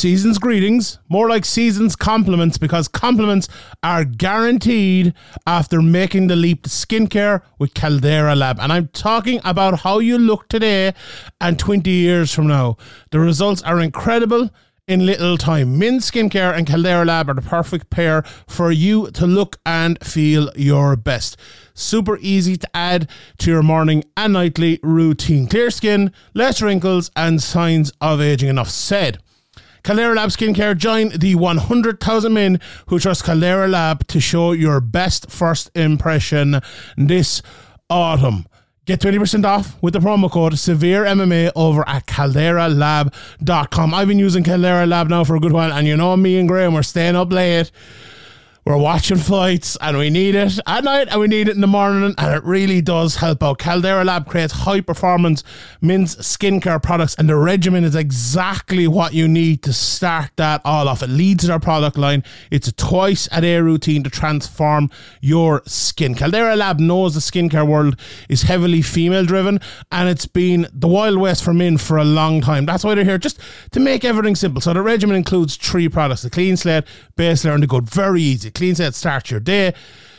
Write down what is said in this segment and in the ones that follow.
season's greetings, more like season's compliments, because compliments are guaranteed after making the leap to skincare with Caldera Lab. And I'm talking about how you look today and 20 years from now. The results are incredible in little time. Min Skincare and Caldera Lab are the perfect pair for you to look and feel your best. Super easy to add to your morning and nightly routine. Clear skin, less wrinkles, and signs of aging. Enough said. Caldera Lab Skincare join the 100,000 men who trust Caldera Lab to show your best first impression this autumn. Get 20% off with the promo code Severe MMA over at calderalab.com. I've been using Caldera Lab now for a good while, and you know me and Graeme, we're staying up late we're watching flights and we need it at night and we need it in the morning and it really does help out. Caldera Lab creates high performance men's skincare products and the regimen is exactly what you need to start that all off. It leads their product line. It's a twice a day routine to transform your skin. Caldera Lab knows the skincare world is heavily female driven and it's been the Wild West for men for a long time. That's why they're here just to make everything simple. So the regimen includes three products, the clean slate, base layer and the good. Very easy cleans out, starts your day.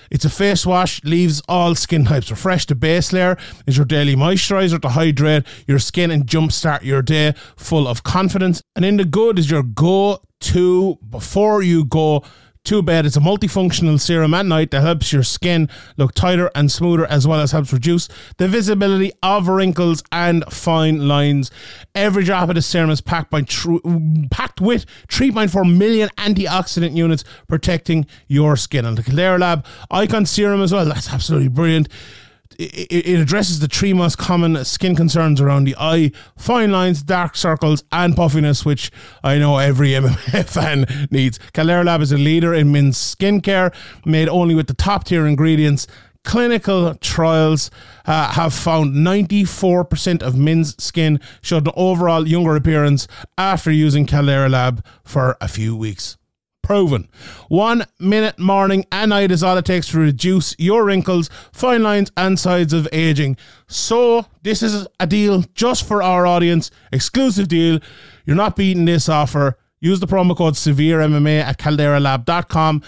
It's a face wash, leaves all skin types refreshed. The base layer is your daily moisturizer to hydrate your skin and jumpstart your day full of confidence. And in the good is your go to before you go too bad. It's a multifunctional serum at night that helps your skin look tighter and smoother, as well as helps reduce the visibility of wrinkles and fine lines. Every drop of the serum is packed by tr- packed with 3.4 million antioxidant units protecting your skin. And the Caldera Lab Icon Serum as well. That's absolutely brilliant it, it addresses the three most common skin concerns around the eye fine lines, dark circles, and puffiness, which I know every MMA fan needs. Caldera Lab is a leader in men's skincare, made only with the top tier ingredients clinical trials uh, have found 94% of men's skin showed an overall younger appearance after using Caldera Lab for a few weeks proven. One minute morning and night is all it takes to reduce your wrinkles, fine lines, and signs of aging. So, this is a deal just for our audience, exclusive deal. You're not beating this offer. Use the promo code SevereMMA at calderalab.com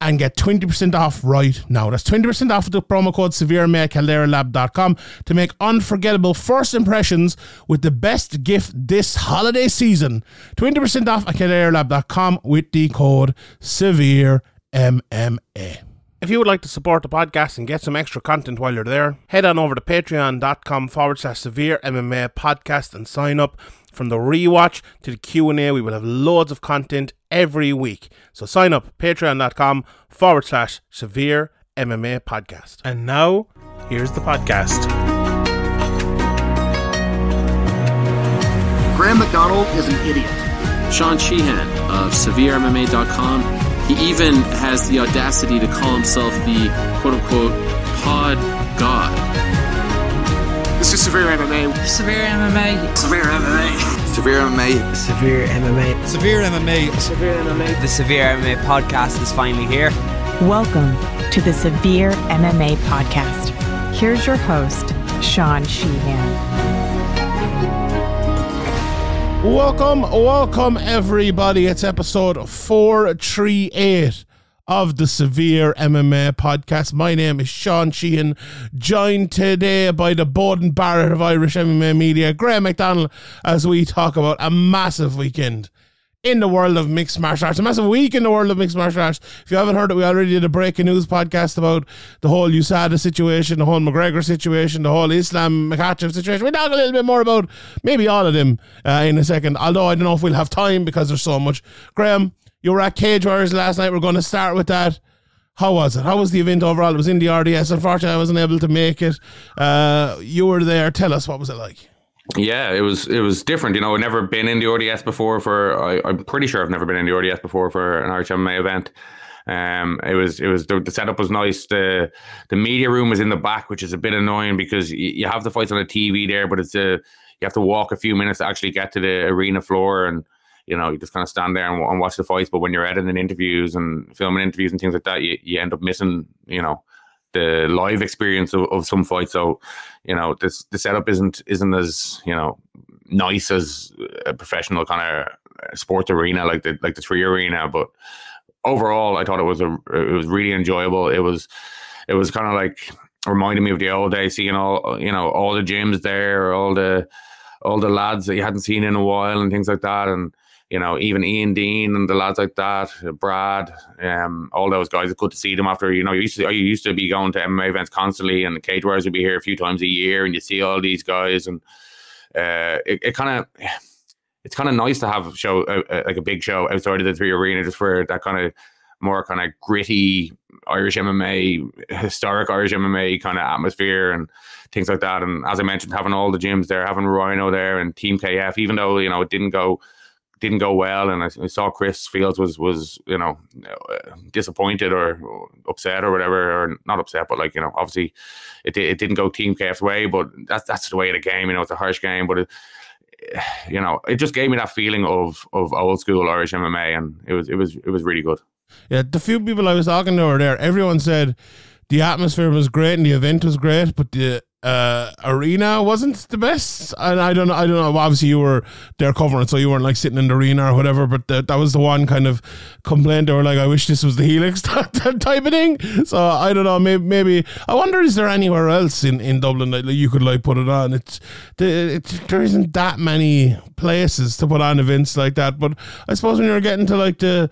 and get 20% off right now. That's 20% off with the promo code SevereMMA to make unforgettable first impressions with the best gift this holiday season. 20% off at calderalab.com with the code SevereMMA. If you would like to support the podcast and get some extra content while you're there, head on over to patreon.com forward slash severe MMA podcast and sign up. From the rewatch to the Q&A, we will have loads of content every week. So sign up, patreon.com forward slash severe MMA podcast. And now, here's the podcast. Graeme McDonald is an idiot. Sean Sheehan of SevereMMA.com. He even has the audacity to call himself the quote unquote pod god. This is Severe MMA. Severe MMA. Severe MMA. Severe MMA. Severe MMA. Severe MMA. Severe MMA. The Severe MMA podcast is finally here. Welcome to the Severe MMA podcast. Here's your host, Sean Sheehan. Welcome, welcome everybody. It's episode 438 of the Severe MMA podcast. My name is Sean Sheehan, joined today by the Boden Barrett of Irish MMA Media, Graeme McDonald, as we talk about a massive weekend in the world of mixed martial arts. A massive week in the world of mixed martial arts. If you haven't heard it, we already did a breaking news podcast about the whole USADA situation, the whole McGregor situation, the whole Islam Makhachev situation. We'll talk a little bit more about maybe all of them uh, in a second. Although I don't know if we'll have time because there's so much. Graeme, you were at Cage Warriors last night. We're going to start with that. How was it? How was the event overall? It was in the RDS. Unfortunately, I wasn't able to make it. Uh, you were there. Tell us what was it like? Yeah, it was it was different. You know, I've never been in the RDS before. For I, am pretty sure I've never been in the RDS before for an Irish MMA event. Um, it was it was the, the, setup was nice. The the media room was in the back, which is a bit annoying because you, you have the fights on the TV there, but it's a you have to walk a few minutes to actually get to the arena floor and you know, you just kind of stand there and, and, watch the fights. But when you're editing interviews and filming interviews and things like that, you, you end up missing, you know, the live experience of, of some fights. So, you know, this the setup isn't isn't as you know nice as a professional kind of sports arena like the like the three arena. But overall, I thought it was a it was really enjoyable. It was it was kind of like reminding me of the old days, seeing all you know all the gyms there, all the all the lads that you hadn't seen in a while, and things like that, and you know even Ian Dean and the lads like that, Brad, um, all those guys. It's good to see them after you know you used to you used to be going to MMA events constantly, and the Cage Warriors would be here a few times a year, and you see all these guys, and uh, it, it kind of it's kind of nice to have a show uh, like a big show outside of the three arena just for that kind of more kind of gritty Irish MMA, historic Irish MMA kind of atmosphere and things like that. And as I mentioned, having all the gyms there, having Ryano there and Team KF, even though you know it didn't go didn't go well, and I, I saw Chris Fields was was you know uh, disappointed or upset or whatever, or not upset, but like you know obviously it it didn't go Team KF's way, but that's that's the way of the game. You know, it's a harsh game, but. It, you know, it just gave me that feeling of of old school Irish MMA, and it was it was it was really good. Yeah, the few people I was talking to were there. Everyone said the atmosphere was great and the event was great, but the uh, arena wasn't the best. And I don't know. I don't know. Obviously, you were there covering, so you weren't like sitting in the arena or whatever. But the, that was the one kind of complaint. They were like, "I wish this was the Helix type of thing." So I don't know. Maybe, maybe I wonder is there anywhere else in, in Dublin that you could like put it on? It's the, it, there isn't that many places to put on events like that. But I suppose when you're getting to like the,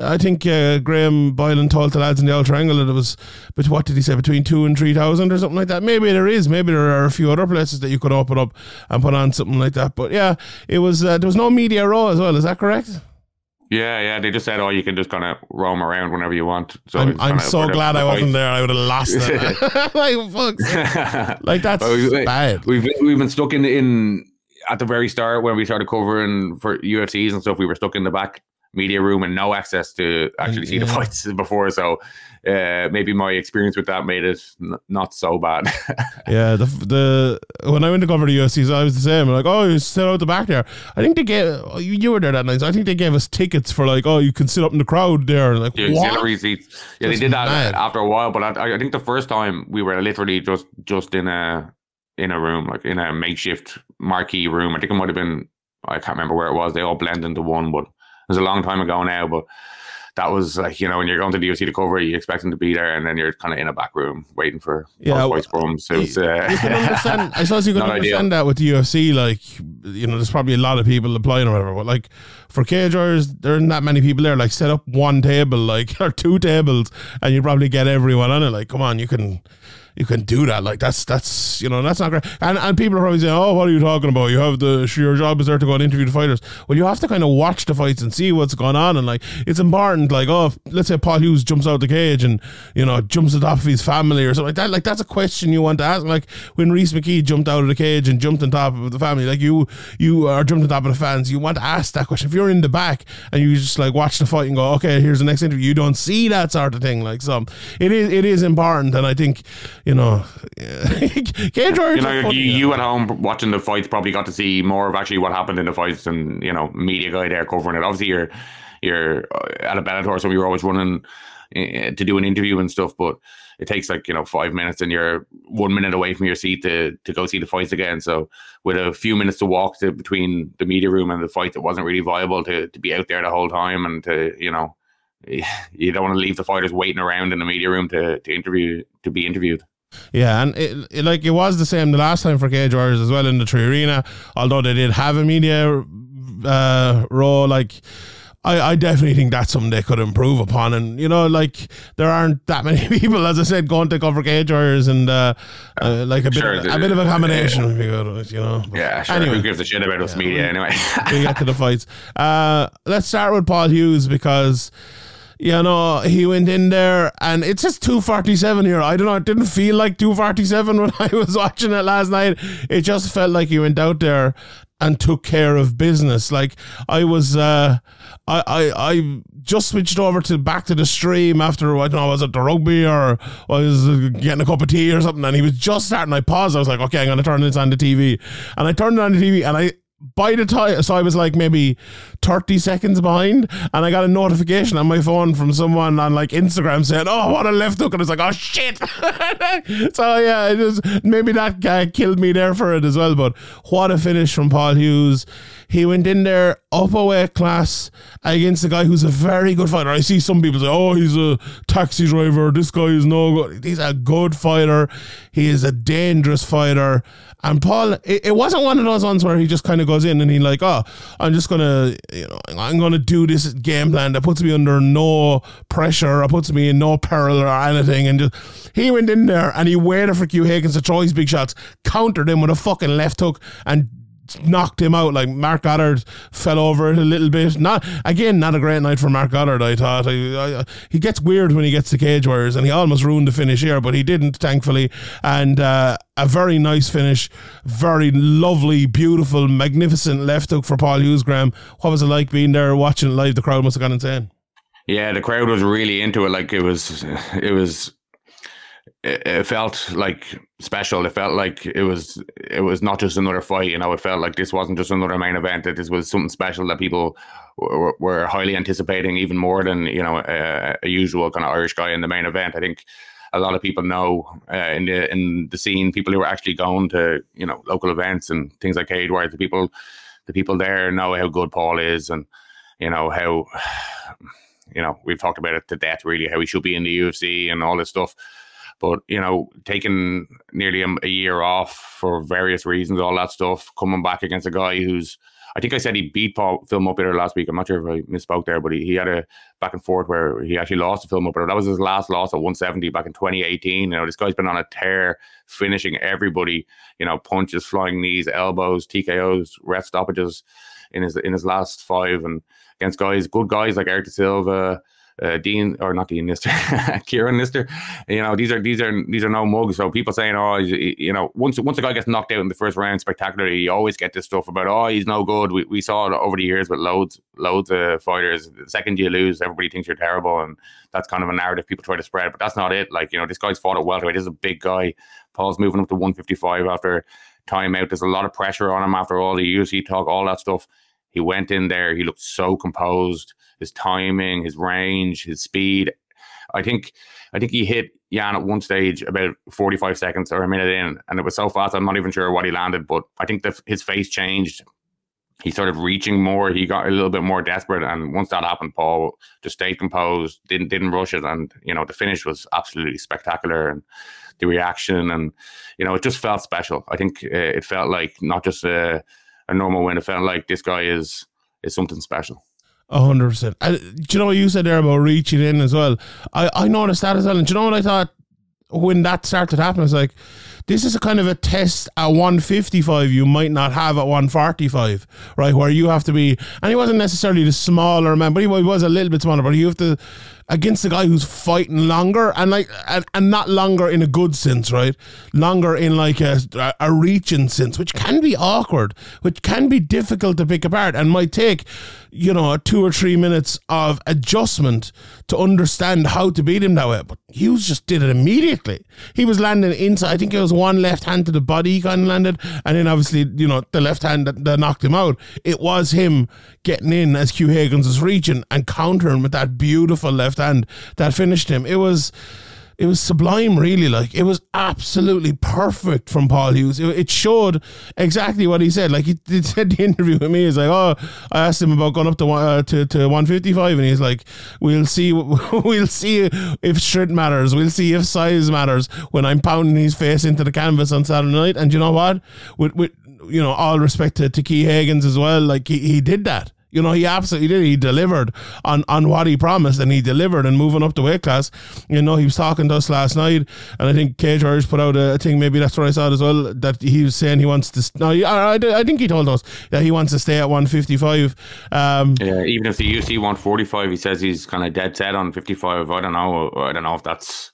I think uh, Graham Boylan told the lads in the Old Triangle that it was, but what did he say between two and three thousand or something like that? Maybe there is maybe there are a few other places that you could open up and put on something like that. But yeah, it was uh, there was no media row as well. Is that correct? Yeah, yeah. They just said, "Oh, you can just kind of roam around whenever you want." So I'm, I'm so glad I wasn't there. I would have lost it. like fuck, like that's we, bad. We've we've been stuck in in at the very start when we started covering for UFCs and stuff. We were stuck in the back media room and no access to actually see yeah. the fights before. So uh, maybe my experience with that made it n- not so bad. yeah, the the when I went to cover the UFCs, I was the same. Like, oh, you sit out the back there. I think they gave you were there that night. So I think they gave us tickets for like, oh, you can sit up in the crowd there. Like, yeah, auxiliary seats. Yeah, That's they did that mad. after a while. But I, I think the first time we were literally just just in a in a room, like in a makeshift marquee room. I think it might have been I can't remember where it was. They all blend into one, but it was a long time ago now, but that was like you know when you're going to the UFC to cover, you expect them to be there, and then you're kind of in a back room waiting for yeah, for them. So it's, uh, you can understand. I suppose you can understand ideal. that with the UFC. Like you know, there's probably a lot of people applying or whatever. But like for cage warriors, there aren't that many people there. Like set up one table, like or two tables, and you probably get everyone on it. Like come on, you can you can do that. Like that's that's you know that's not great. And and people are probably saying, oh, what are you talking about? You have the your job is there to go and interview the fighters. Well, you have to kind of watch the fights and see what's going on. And like it's important. Like oh, let's say Paul Hughes jumps out the cage and you know jumps on top of his family or something like that. Like that's a question you want to ask. Like when Rhys McKee jumped out of the cage and jumped on top of the family, like you you are jumped on top of the fans. You want to ask that question. If you're in the back and you just like watch the fight and go, okay, here's the next interview. You don't see that sort of thing. Like so, it is it is important. And I think you know, Cage You know, you, you at home watching the fights probably got to see more of actually what happened in the fights, and you know, media guy there covering it. Obviously, you're you're uh, at a Bellator, so you're always running uh, to do an interview and stuff, but it takes like you know five minutes and you're one minute away from your seat to to go see the fights again. So with a few minutes to walk to between the media room and the fight it wasn't really viable to to be out there the whole time and to you know you don't want to leave the fighters waiting around in the media room to to interview to be interviewed yeah, and it, it, like it was the same the last time for Cage Warriors as well in the 3Arena. Although they did have a media uh, role, like I, I definitely think that's something they could improve upon. And you know, like there aren't that many people, as I said, going to cover Cage Warriors, and uh, uh, like a bit, sure, of, a bit of a combination would be good. You know. But yeah, sure. Anyway, who gives a shit about us yeah, media anyway? we get to the fights. Uh, let's start with Paul Hughes because you know, he went in there and it's just 247 here. I don't know, it didn't feel like 247 when I was watching it last night. It just felt like he went out there and took care of business. Like I was uh I, I I just switched over to back to the stream after I don't know, was it the rugby or was getting a cup of tea or something and he was just starting I paused, I was like, okay, I'm gonna turn this on the TV. And I turned it on the TV and I by the time, so I was like maybe 30 seconds behind, and I got a notification on my phone from someone on like Instagram saying, Oh, what a left hook. And I was like, Oh, shit. so yeah, it was maybe that guy killed me there for it as well. But what a finish from Paul Hughes. He went in there up a weight class against a guy who's a very good fighter. I see some people say, "Oh, he's a taxi driver. This guy is no good." He's a good fighter. He is a dangerous fighter. And Paul, it, it wasn't one of those ones where he just kind of goes in and he like, "Oh, I'm just gonna, you know, I'm gonna do this game plan that puts me under no pressure, or puts me in no peril or anything." And just he went in there and he waited for Quaeyhaegens to throw his big shots, countered him with a fucking left hook, and knocked him out. Like Mark Goddard fell over it a little bit. Not again, not a great night for Mark Goddard. I thought I, I, he gets weird when he gets to cage warriors, and he almost ruined the finish here, but he didn't, thankfully. And uh, a very nice finish, very lovely, beautiful, magnificent left hook for Paul Hughes. Graeme, what was it like being there watching live? The crowd must have gone insane. Yeah, the crowd was really into it. Like it was, it was it, felt like special. It felt like it was it was not just another fight. You know, it felt like this wasn't just another main event. That this was something special that people were, were highly anticipating, even more than you know a, usual kind of Irish guy in the main event. I think a lot of people know uh, in the in the scene, people who are actually going to you know local events and things like Cage Warriors the people the people there know how good Paul is, and you know how you know we've talked about it to death. Really, how he should be in the UFC and all this stuff but you know, taking nearly a, a, year off for various reasons, all that stuff, coming back against a guy who's, I think I said he beat Paul Phil Muppeter last week. I'm not sure if I misspoke there, but he, he had a back and forth where he actually lost to Phil Muppeter. That was his last loss at 170 back in 2018. You know, this guy's been on a tear, finishing everybody. You know, punches, flying knees, elbows, TKOs, ref stoppages in his in his last five, and against guys, good guys like Eric De Silva uh, Dean or not Dean Lister, Kieran Lister. You know, these are these are these are no mugs. So people saying, oh, you know, once once a guy gets knocked out in the first round spectacularly, you always get this stuff about, oh, he's no good. We, we saw it over the years with loads loads of fighters. The second you lose, everybody thinks you're terrible, and that's kind of a narrative people try to spread. But that's not it. Like you know, this guy's fought at welterweight. This is a big guy. Paul's moving up to 155 after time out. There's a lot of pressure on him after all the UFC talk, all that stuff. He went in there. He looked so composed his timing, his range, his speed. I think I think he hit Jan at one stage about 45 seconds or a minute in, and it was so fast. I'm not even sure what he landed, but I think his face changed. He started reaching more. He got a little bit more desperate, and once that happened, Paul just stayed composed, didn't didn't rush it, and you know the finish was absolutely spectacular, and the reaction, and you know it just felt special. I think uh, it felt like not just a, a normal win. It felt like this guy is is something special A hundred percent. Do you know what you said there about reaching in as well? I, I noticed that as well. And do you know what I thought when that started happening? I was like, this is a kind of a test at 155 you might not have at 145, right? Where you have to be, and he wasn't necessarily the smaller man, but he was a little bit smaller. But you have to against a guy who's fighting longer and like and, and not longer in a good sense, right? Longer in like a, a reaching sense, which can be awkward, which can be difficult to pick apart, and might take you know two or three minutes of adjustment to understand how to beat him that way. But Hughes just did it immediately. He was landing inside. I think it was one left hand to the body he kind of landed, and then obviously you know the left hand that, that knocked him out. It was him getting in as Quaeyhaegens was reaching and countering with that beautiful left left hand that finished him. It was it was sublime, really. Like it was absolutely perfect from Paul Hughes. It, it showed exactly what he said. Like he, said the interview with me. He's like, oh, I asked him about going up to uh, to to one fifty five, and he's like, we'll see, we'll see if strength matters. We'll see if size matters when I'm pounding his face into the canvas on Saturday night. And you know what? With with you know all respect to, to Quaeyhaegens as well. Like he, he did that. You know, he absolutely did. He delivered on, on what he promised, and he delivered and moving up the weight class. You know, he was talking to us last night, and I think Cage Warriors put out a, thing. Maybe that's what I saw as well. That he was saying he wants to. No, I, I, think he told us that he wants to stay at 155. Um, yeah, even if the UFC 145, he says he's kind of dead set on 55. I don't know. I don't know if that's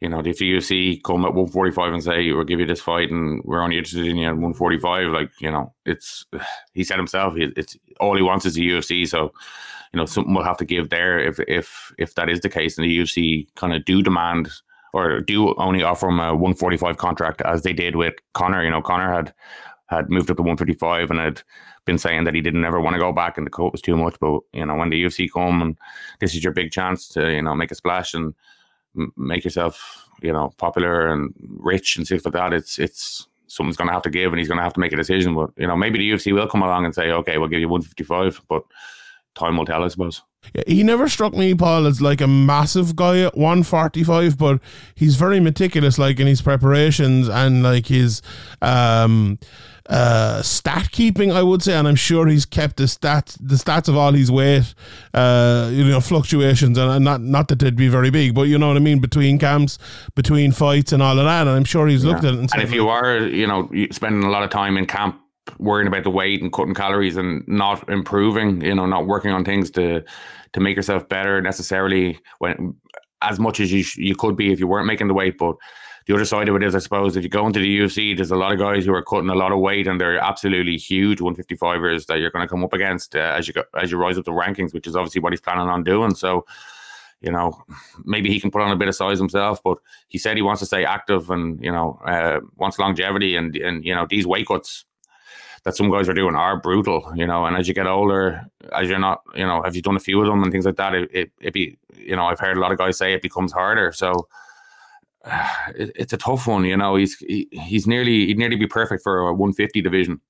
you know, if the UFC come at 145 and say, we'll give you this fight and we're only interested in you at 145, like, you know, it's, he said himself, it's all he wants is the UFC. So, you know, something will have to give there if, if, if that is the case and the UFC kind of do demand or do only offer him a 145 contract as they did with Conor. You know, Conor had, had moved up to 155 and had been saying that he didn't ever want to go back and the coat was too much. But, you know, when the UFC come and this is your big chance to, you know, make a splash and, make yourself, you know, popular and rich and stuff like that. It's it's something's going to have to give, and he's going to have to make a decision. But you know, maybe the UFC will come along and say, okay, we'll give you 155, but time will tell, I suppose. Yeah, he never struck me, Paul, as like a massive guy at 145, but he's very meticulous, like in his preparations and like his um, uh, stat keeping, I would say. And I'm sure he's kept the stats, the stats of all his weight, uh, you know, fluctuations, and not not that they'd be very big, but you know what I mean, between camps, between fights, and all of that. And I'm sure he's looked at it. And, And if you are, you know, spending a lot of time in camp worrying about the weight and cutting calories and not improving, you know, not working on things to to make yourself better necessarily when as much as you sh- you could be if you weren't making the weight, but the other side of it is, I suppose, if you go into the UFC, there's a lot of guys who are cutting a lot of weight and they're absolutely huge 155ers that you're going to come up against uh, as you go, as you rise up the rankings, which is obviously what he's planning on doing. So, you know, maybe he can put on a bit of size himself, but he said he wants to stay active and you know uh, wants longevity and and you know these weight cuts that some guys are doing are brutal, you know. And as you get older, as you're not, you know, have you done a few of them and things like that? It it, it be, you know, I've heard a lot of guys say it becomes harder. So it, it's a tough one, you know. He's he, he's nearly he'd nearly be perfect for a 150 division.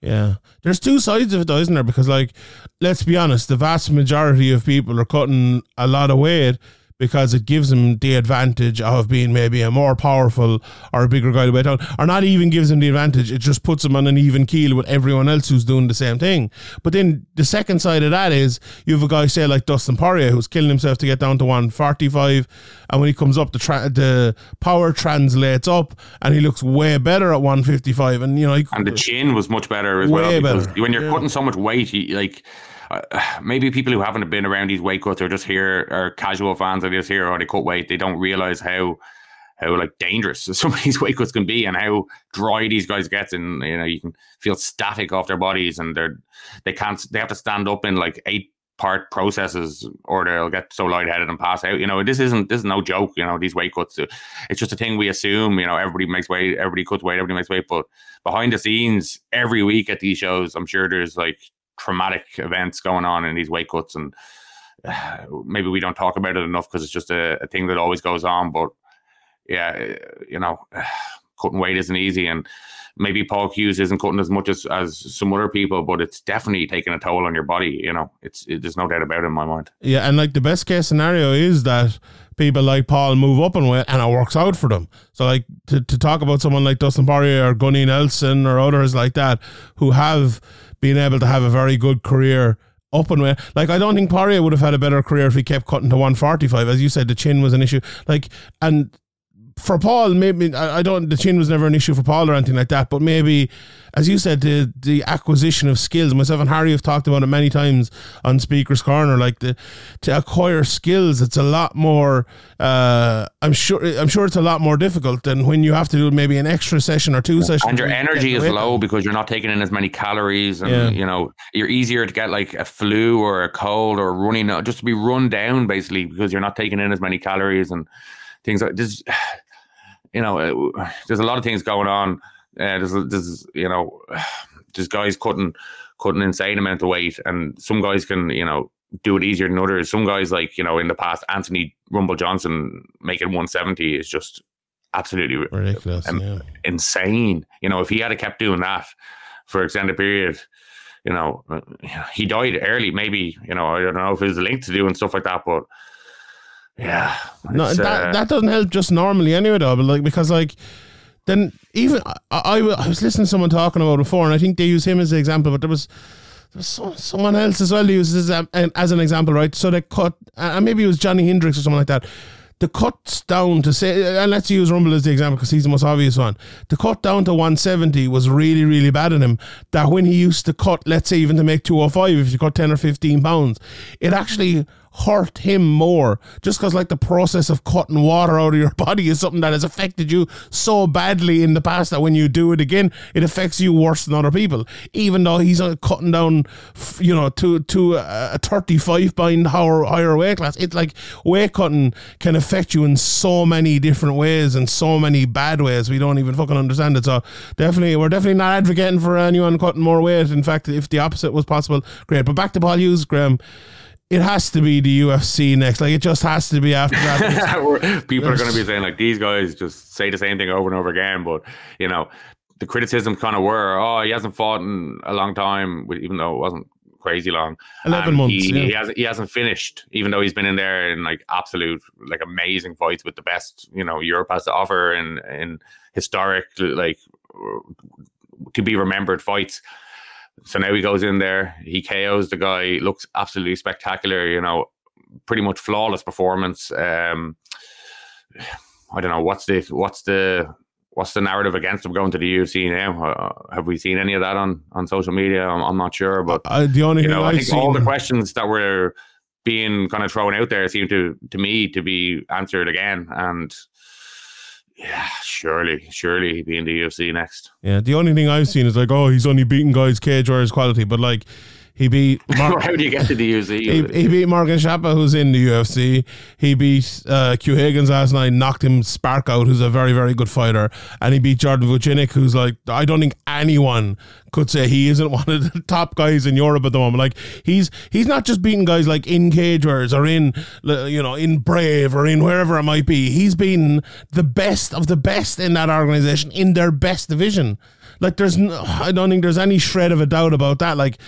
Yeah. There's two sides of it though, isn't there? Because like, let's be honest, the vast majority of people are cutting a lot of weight because it gives him the advantage of being maybe a more powerful or a bigger guy to weigh down. Or not even gives him the advantage, it just puts him on an even keel with everyone else who's doing the same thing. But then the second side of that is you have a guy say like Dustin Poirier who's killing himself to get down to 145 and when he comes up the tra- the power translates up and he looks way better at 155 and you know he, And the chin was much better as well. better, When you're yeah. cutting so much weight, you, like uh, maybe people who haven't been around these weight cuts or just here are casual fans of just here or they cut weight, they don't realize how how like dangerous some of these weight cuts can be and how dry these guys get and you know you can feel static off their bodies and they're they can't they have to stand up in like eight part processes or they'll get so lightheaded and pass out. You know, this isn't this is no joke, you know, these weight cuts. It's just a thing we assume, you know, everybody makes weight, everybody cuts weight, everybody makes weight. But behind the scenes, every week at these shows, I'm sure there's like traumatic events going on in these weight cuts and maybe we don't talk about it enough because it's just a, a thing that always goes on. But yeah, you know, cutting weight isn't easy, and maybe Paul Hughes isn't cutting as much as, as some other people, but it's definitely taking a toll on your body. You know, it's it, there's no doubt about it in my mind. Yeah, and like the best case scenario is that people like Paul move up in weight and it works out for them. So like to, to talk about someone like Dustin Poirier or Gunny Nelson or others like that who have been able to have a very good career up and weight. Like I don't think Poirier would have had a better career if he kept cutting to 145. As you said, the chin was an issue. Like and for Paul, maybe I don't. The chin was never an issue for Paul or anything like that. But maybe, as you said, the the acquisition of skills. Myself and Harry have talked about it many times on Speaker's Corner. Like the to acquire skills, it's a lot more. Uh, I'm sure. I'm sure it's a lot more difficult than when you have to do maybe an extra session or two sessions. And your energy is low because you're not taking in as many calories, and Yeah. you know you're easier to get like a flu or a cold or running, just to be run down basically because you're not taking in as many calories and things like this. You know, uh, there's a lot of things going on. Uh, there's, there's, you know, there's guys cutting, cutting insane amount of weight, and some guys can, you know, do it easier than others. Some guys, like you know, in the past, Anthony Rumble Johnson making 170 is just absolutely Ridiculous. Um, yeah. insane. You know, if he had kept doing that for extended period, you know, uh, he died early. Maybe you know, I don't know if it was linked to doing stuff like that, but yeah, No, that uh, that doesn't help just normally anyway, though. But like because like then even I, I, I was listening to someone talking about before, and I think they use him as the example, but there was. there was so- Someone else as well who uses as, a- as an example, right? So they cut, and maybe it was Johnny Hendricks or something like that. The cuts down to say, and let's use Rumble as the example because he's the most obvious one. The cut down to 170 was really, really bad in him. That when he used to cut, let's say even to make 205, if you cut 10 or 15 pounds, it actually hurt him more. Just because like the process of cutting water out of your body is something that has affected you so badly in the past that when you do it again it affects you worse than other people. Even though he's uh, cutting down you know to to a 35 pound higher, higher weight class it's like weight cutting can affect you in so many different ways and so many bad ways. We don't even fucking understand it. So definitely we're definitely not advocating for anyone cutting more weight. In fact if the opposite was possible great. But back to Paul Hughes Graeme it has to be the UFC next. Like it just has to be after that. People are going to be saying like these guys just say the same thing over and over again, but you know. the criticism kind of were, oh, he hasn't fought in a long time, even though it wasn't crazy long. 11 And months, He, yeah. he hasn't he hasn't finished, even though he's been in there in like absolute like amazing fights with the best you know Europe has to offer in in historic like to be remembered fights. So now he goes in there, he KOs the guy, looks absolutely spectacular. You know, pretty much flawless performance. Um, I don't know what's the what's the what's the narrative against him going to the UFC now? Uh, have we seen any of that on on social media? I'm, I'm not sure, but Uh, the only you know, I think all the questions that were being kind of thrown out there seem to to me to be answered again. And yeah, surely, surely he'd be in the UFC next. yeah, the only thing I've seen is like, oh, he's only beating guys cage warriors quality, but like he beat Mar- How do you get to the UFC? he, he beat Morgan Shapa, who's in the UFC. He beat uh, Quaeyhaegens last night, knocked him spark out, who's a very, very good fighter. And he beat Jordan Vucinic, who's like, I don't think anyone could say he isn't one of the top guys in Europe at the moment. Like he's he's not just beating guys like in cage wars or in you know in Brave or in wherever it might be. He's been the best of the best in that organization in their best division. Like there's, no, I don't think there's any shred of a doubt about that. Like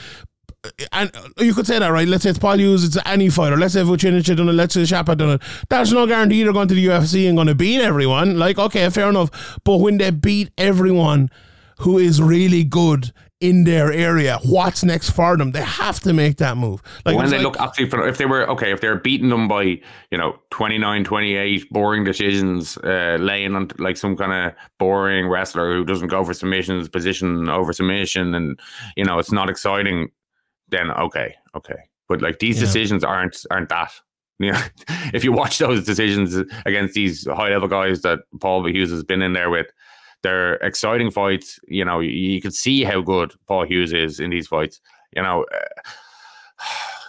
and you could say that, right? Let's say it's Paul Hughes, it's any fighter. Let's say Vucinic had done it, let's say Shapa done it. That's no guarantee they're going to the UFC and going to beat everyone. Like, okay, fair enough. But when they beat everyone who is really good in their area, what's next for them? They have to make that move. Like when they like- look absolutely if they were okay if they're beating them by you know 29 28 boring decisions uh laying on like some kind of boring wrestler who doesn't go for submissions position over submission and you know it's not exciting then okay okay. But like these Yeah. decisions aren't aren't that. You know if you watch those decisions against these high level guys that Paul Hughes has been in there with they're exciting fights. You know you, you can see how good Paul Hughes is in these fights. You know uh,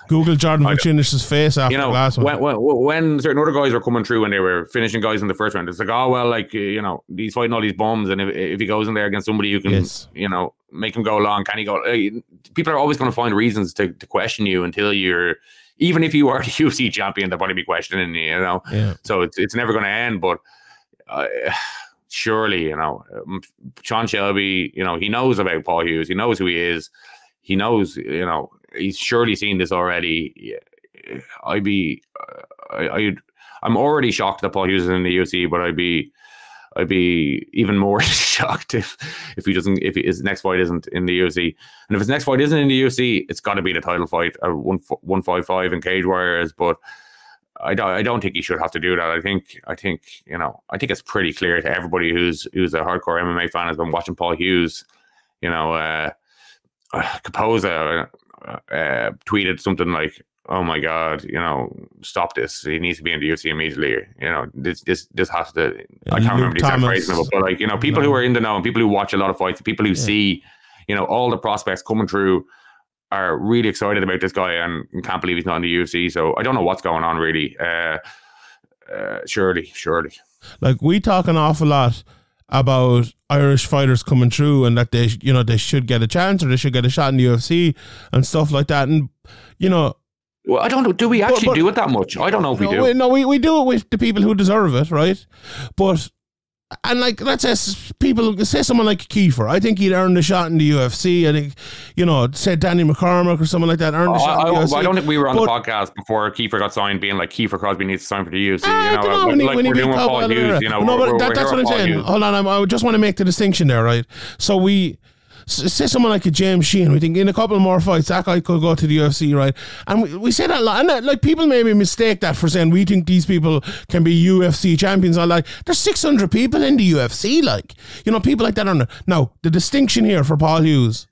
Google Jordan Vucinic's face after you know, the last one. when, when, when certain other guys were coming through and they were finishing guys in the first round, it's like, oh, well, like, you know, he's fighting all these bums. And if, if he goes in there against somebody who can, Yes. you know, make him go long, can he go? uh, People are always going to find reasons to, to question you until you're, even if you are the UFC champion, they're going to be questioning you, you know? yeah. So it's, it's never going to end. But uh, surely, you know, um, Sean Shelby, you know, he knows about Paul Hughes. He knows who he is. He knows, you know, he's surely seen this already. I'd be, uh, I, I'd, I'm already shocked that Paul Hughes is in the UFC, but I'd be, I'd be even more shocked if if he doesn't, if his next fight isn't in the UFC, and if his next fight isn't in the UFC, it's got to be the title fight, a one one five five in Cage Warriors, but. I don't, I don't think he should have to do that. I think I think you know I think it's pretty clear to everybody who's who's a hardcore MMA fan has been watching Paul Hughes. You know, uh, uh, Capoza uh, uh, tweeted something like, "Oh my God, you know, stop this! He needs to be in the UFC immediately." You know, this this this has to. I can't remember Luke the exact Thomas- phrasing of it, but like you know, people who are in the know and people who watch a lot of fights, people who see, you know, all the prospects coming through. Are really excited about this guy and can't believe he's not in the UFC. So I don't know what's going on really. Uh, uh, surely, surely. Like we talk an awful lot about Irish fighters coming through and that they you know they should get a chance or they should get a shot in the UFC and stuff like that and you know Well, I don't know. Do we actually but- do it that much? I don't know if we no, do. we, no we, we do it with the people who deserve it right but and like let's say people say someone like Kiefer I think he'd earned a shot in the UFC I think you know say Danny McCormick or someone like that earned Oh, a shot I, in the I- I don't think we were on But- the podcast before Kiefer got signed, being like Kiefer Crosby needs to sign for the UFC. Ah, I you know, don't know, like, when he, like when we're doing Paul Hughes. You know, no, but that, that's what I'm saying. Hughes. Hold on, I'm, I just want to make the distinction there, right? So we say someone like a James Sheehan, we think in a couple more fights that guy could go to the UFC, right? And we, we say that a lot, and that, like people maybe mistake that for saying we think these people can be UFC champions. I like there's 600 people in the UFC, like you know people like that. Are now the distinction here for Paul Hughes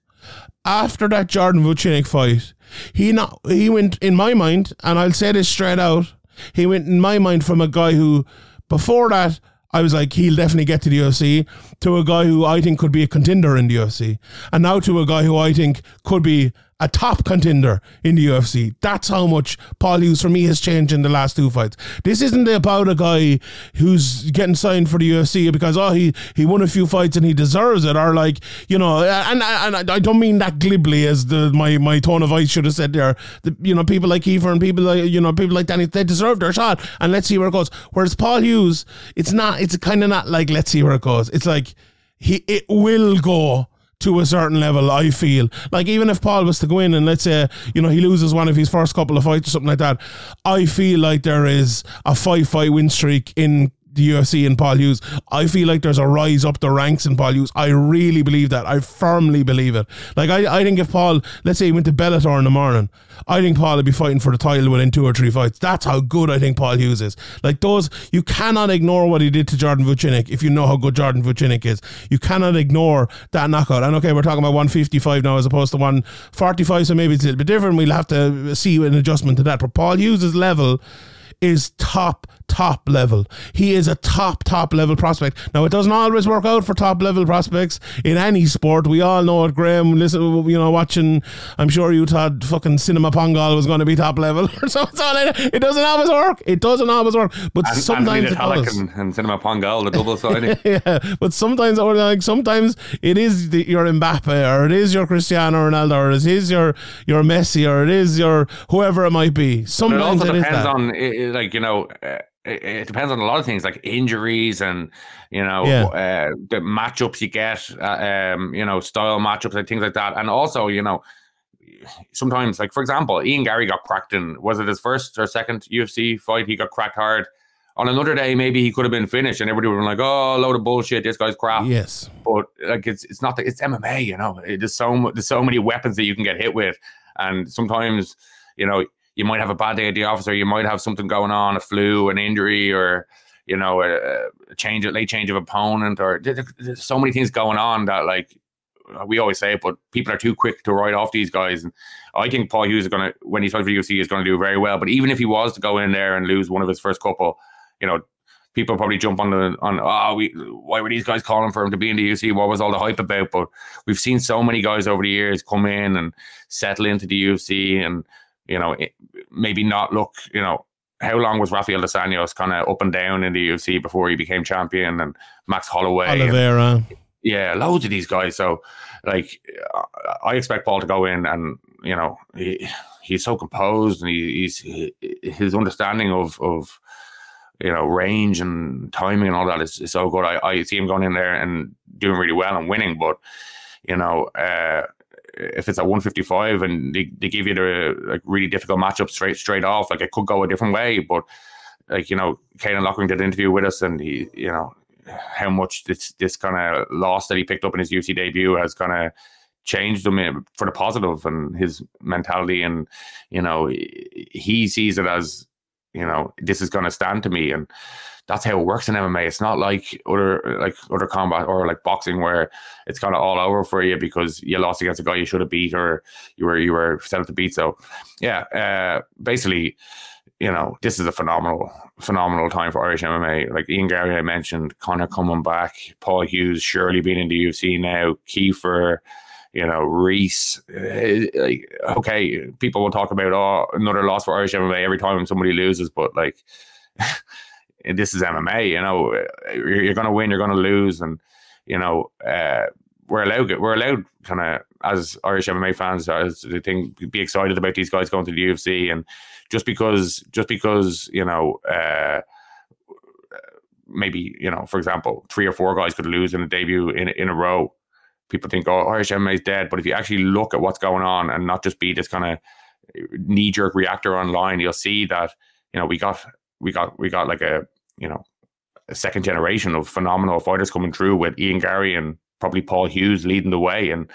after that Jordan Vucinic fight, he not he went in my mind, and I'll say this straight out. He went in my mind from a guy who before that I was like he'll definitely get to the UFC to a guy who I think could be a contender in the UFC, and now to a guy who I think could be a top contender in the UFC. That's how much Paul Hughes for me has changed in the last two fights. This isn't about a guy who's getting signed for the UFC because oh he he won a few fights and he deserves it, or like you know, and and I don't mean that glibly as the my my tone of voice should have said there. The, you know, people like Kiefer and people like you know people like Danny, they deserve their shot, and let's see where it goes. Whereas Paul Hughes, it's not. It's kind of not like let's see where it goes. It's like he it will go to a certain level, I feel. Like even if Paul was to go in and let's say, you know, he loses one of his first couple of fights or something like that, I feel like there is a five fight win streak in the UFC and Paul Hughes. I feel like there's a rise up the ranks in Paul Hughes. I really believe that. I firmly believe it. Like I, I think if Paul, let's say he went to Bellator in the morning, I think Paul would be fighting for the title within two or three fights. That's how good I think Paul Hughes is. Like those, you cannot ignore what he did to Jordan Vucinic if you know how good Jordan Vucinic is. You cannot ignore that knockout. And okay, we're talking about 155 now as opposed to 145, so maybe it's a little bit different. We'll have to see an adjustment to that. But Paul Hughes' level is top top level. He is a top top level prospect. Now it doesn't always work out for top level prospects in any sport. We all know it. Graeme, listen, you know, watching. I'm sure you thought fucking Cinema Pongal was going to be top level or something. It doesn't always work. It doesn't always work. But And, sometimes Anthony it does. and, and Cinema Pongal, the double signing. yeah, but sometimes, or like sometimes, it is the, your Mbappe, or it is your Cristiano Ronaldo, or it is your your Messi, or it is your whoever it might be. It Sometimes also it is depends that. on, it, it- like, you know, uh, it, it depends on a lot of things like injuries and, you know, Yeah. uh, the matchups you get, uh, um, you know, style matchups and things like that. And also, you know, sometimes, like, for example, Ian Garry got cracked in, was it his first or second UFC fight? He got cracked hard. On another day, maybe he could have been finished, and everybody would have been like, "Oh, load of bullshit! This guy's crap." yes, but like it's it's not that it's MMA, you know. It- There's so there's so many weapons that you can get hit with, and sometimes you know you might have a bad day at the office, or you might have something going on, a flu, an injury, or you know a, a change, a late change of opponent, or there- there- there's so many things going on that like we always say it, but people are too quick to write off these guys. And I think Paul Hughes is going to, when he's fighting for UFC, is going to do very well. But even if he was to go in there and lose one of his first couple, you know, people probably jump on the on oh we why were these guys calling for him to be in the UFC? What was all the hype about? But we've seen so many guys over the years come in and settle into the UFC and you know maybe not look you know how long was Rafael dos Anjos kind of up and down in the UFC before he became champion and Max Holloway and- yeah, loads of these guys. So, like, I expect Paul to go in, and you know, he, he's so composed, and he, he's he, his understanding of of you know range and timing and all that is, is so good. I, I see him going in there and doing really well and winning, but you know. uh if it's at 155 and they, they give you the like really difficult matchup straight straight off, like it could go a different way. But like you know, Caolan Loughran did an interview with us, and he, you know, how much this this kind of loss that he picked up in his UFC debut has kind of changed him eh, for the positive and his mentality and you know he sees it as you know this is going to stand to me and that's how it works in MMA it's not like other like other combat or like boxing where it's kind of all over for you because you lost against a guy you should have beat or you were you were set up to beat so yeah uh basically you know, this is a phenomenal, phenomenal time for Irish MMA. Like Ian Garry, I mentioned, Conor coming back, Paul Hughes surely being in the UFC now, Kiefer, you know, Rhys. Uh, like, okay, people will talk about oh another loss for Irish MMA every time somebody loses, but like this is MMA. You know, you're, you're going to win, you're going to lose, and you know, uh, we're allowed we're allowed kind of as Irish MMA fans as the thing be excited about these guys going to the UFC and just because just because you know uh, maybe you know for example three or four guys could lose in a debut in in a row people think oh Irish MMA is dead but if you actually look at what's going on and not just be this kind of knee jerk reactor online you'll see that you know we got we got we got like a you know a second generation of phenomenal fighters coming through with Ian Garry and probably Paul Hughes leading the way and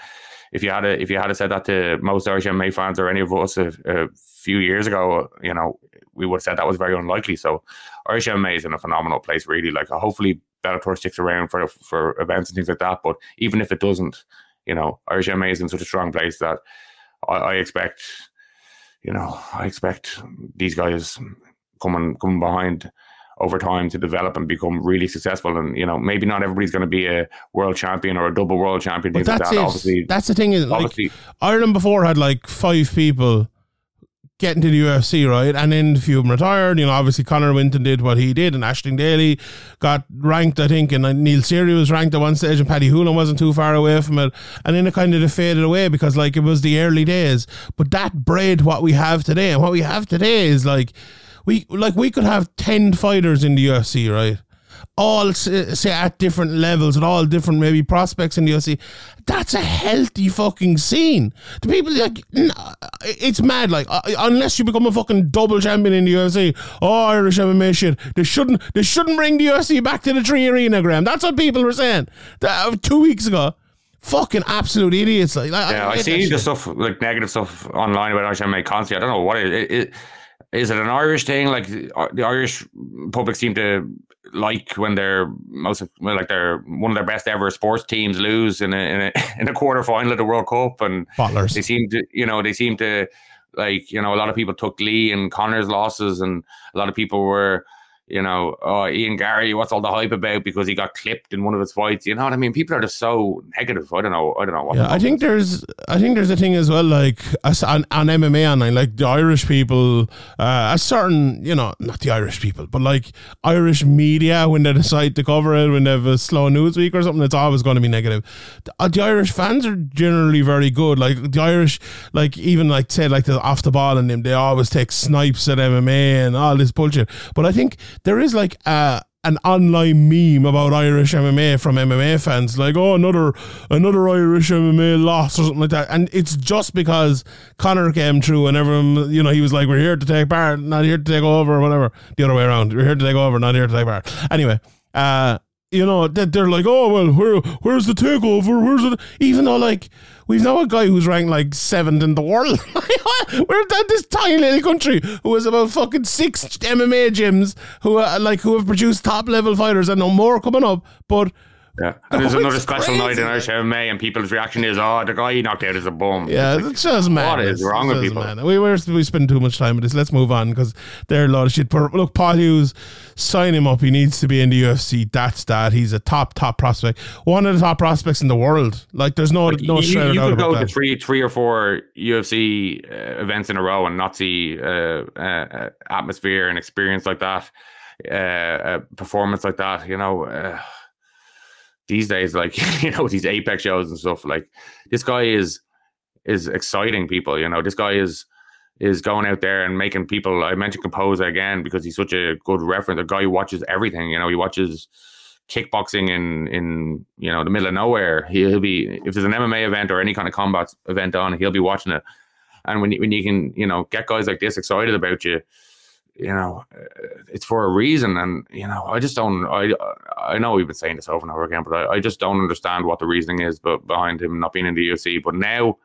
if you had a, if you had said that to most Irish MMA fans or any of us a, a few years ago, you know, we would have said that was very unlikely. So Irish MMA is in a phenomenal place, really. Like, hopefully Bellator sticks around for for events and things like that. But even if it doesn't, you know, Irish MMA is in such a strong place that I, I expect, you know, I expect these guys coming coming behind over time to develop and become really successful. And you know, maybe not everybody's going to be a world champion or a double world champion. But Things like that's that. it. Obviously, That's the thing is like Ireland before had like five people get into the UFC, right? And then a few of them retired. You know, obviously Conor Winton did what he did, and Aisling Daly got ranked, I think, and uh, Neil Seary was ranked at one stage, and Paddy Holohan wasn't too far away from it. And then it kind of faded away because, like, it was the early days. But that bred what we have today, and what we have today is like, we like we could have ten fighters in the UFC, right? All say at different levels and all different maybe prospects in the UFC. That's a healthy fucking scene. The people like it's mad. Like uh, unless you become a fucking double champion in the UFC, oh Irish MMA shit. They shouldn't. They shouldn't bring the UFC back to the Tree Arena, Graeme. That's what people were saying uh, two weeks ago. Fucking absolute idiots. Like, Yeah, I that see the stuff like negative stuff online about Irish MMA constantly. I don't know what it, it, it is. It an Irish thing? Like uh, the Irish public seem to like when they're most of, like they're one of their best ever sports teams lose in a in a, in a quarter final of the World Cup, and Bottlers. they seem to you know they seem to like you know a lot of people took Lee and Conor's losses, and a lot of people were. You know, oh, Ian Garry, what's all the hype about because he got clipped in one of his fights? You know what I mean? People are just so negative. I don't know. I don't know what. Yeah, I think there's, I think there's a thing as well, like on, on MMA online, like the Irish people, uh, a certain, you know, not the Irish people, but like Irish media when they decide to cover it, when they have a slow news week or something, it's always going to be negative. The, uh, the Irish fans are generally very good. Like the Irish, like even like say like the off the ball and them, they always take snipes at MMA and all this bullshit. But I think there is like a an online meme about Irish MMA from MMA fans, like, oh, another another Irish MMA loss or something like that. And it's just because Conor came through and everyone, you know, he was like, we're here to take part, not here to take over, or whatever. The other way around. We're here to take over, not here to take part. Anyway, uh, you know, that they're like, oh, well, where, where's the takeover? Where's it? Even though, like, we've now a guy who's ranked like seventh in the world. We're at this tiny little country who has about fucking six MMA gyms who are like who have produced top level fighters and no more coming up. But Yeah. And there's Oh, another it's special night crazy. in Irish MMA, and people's reaction is, oh, the guy he knocked out is a bum. yeah, It's like, it's just mad. what is wrong with people? We were we spend too much time with this. Let's move on because they're a lot of shit. But look, Paul Hughes, sign him up. He needs to be in the UFC. That's that. He's a top top prospect. One of the top prospects in the world. Like there's no like, no you, shred you could about go that. to three, three or four UFC uh, events in a row and not see uh, uh, uh, atmosphere and experience like that, uh, uh, performance like that. You know, uh, these days, like you know, these Apex shows and stuff. Like this guy is is exciting people. You know, this guy is is going out there and making people. I mentioned Composer again because he's such a good reference. A guy who watches everything. You know, he watches kickboxing in in you know the middle of nowhere. He, he'll be if there's an MMA event or any kind of combat event on, he'll be watching it. And when you, when you can you know get guys like this excited about you, you know it's for a reason. And you know I just don't. I I know we've been saying this over and over again, but I, I just don't understand what the reasoning is. But behind him not being in the UFC, but now.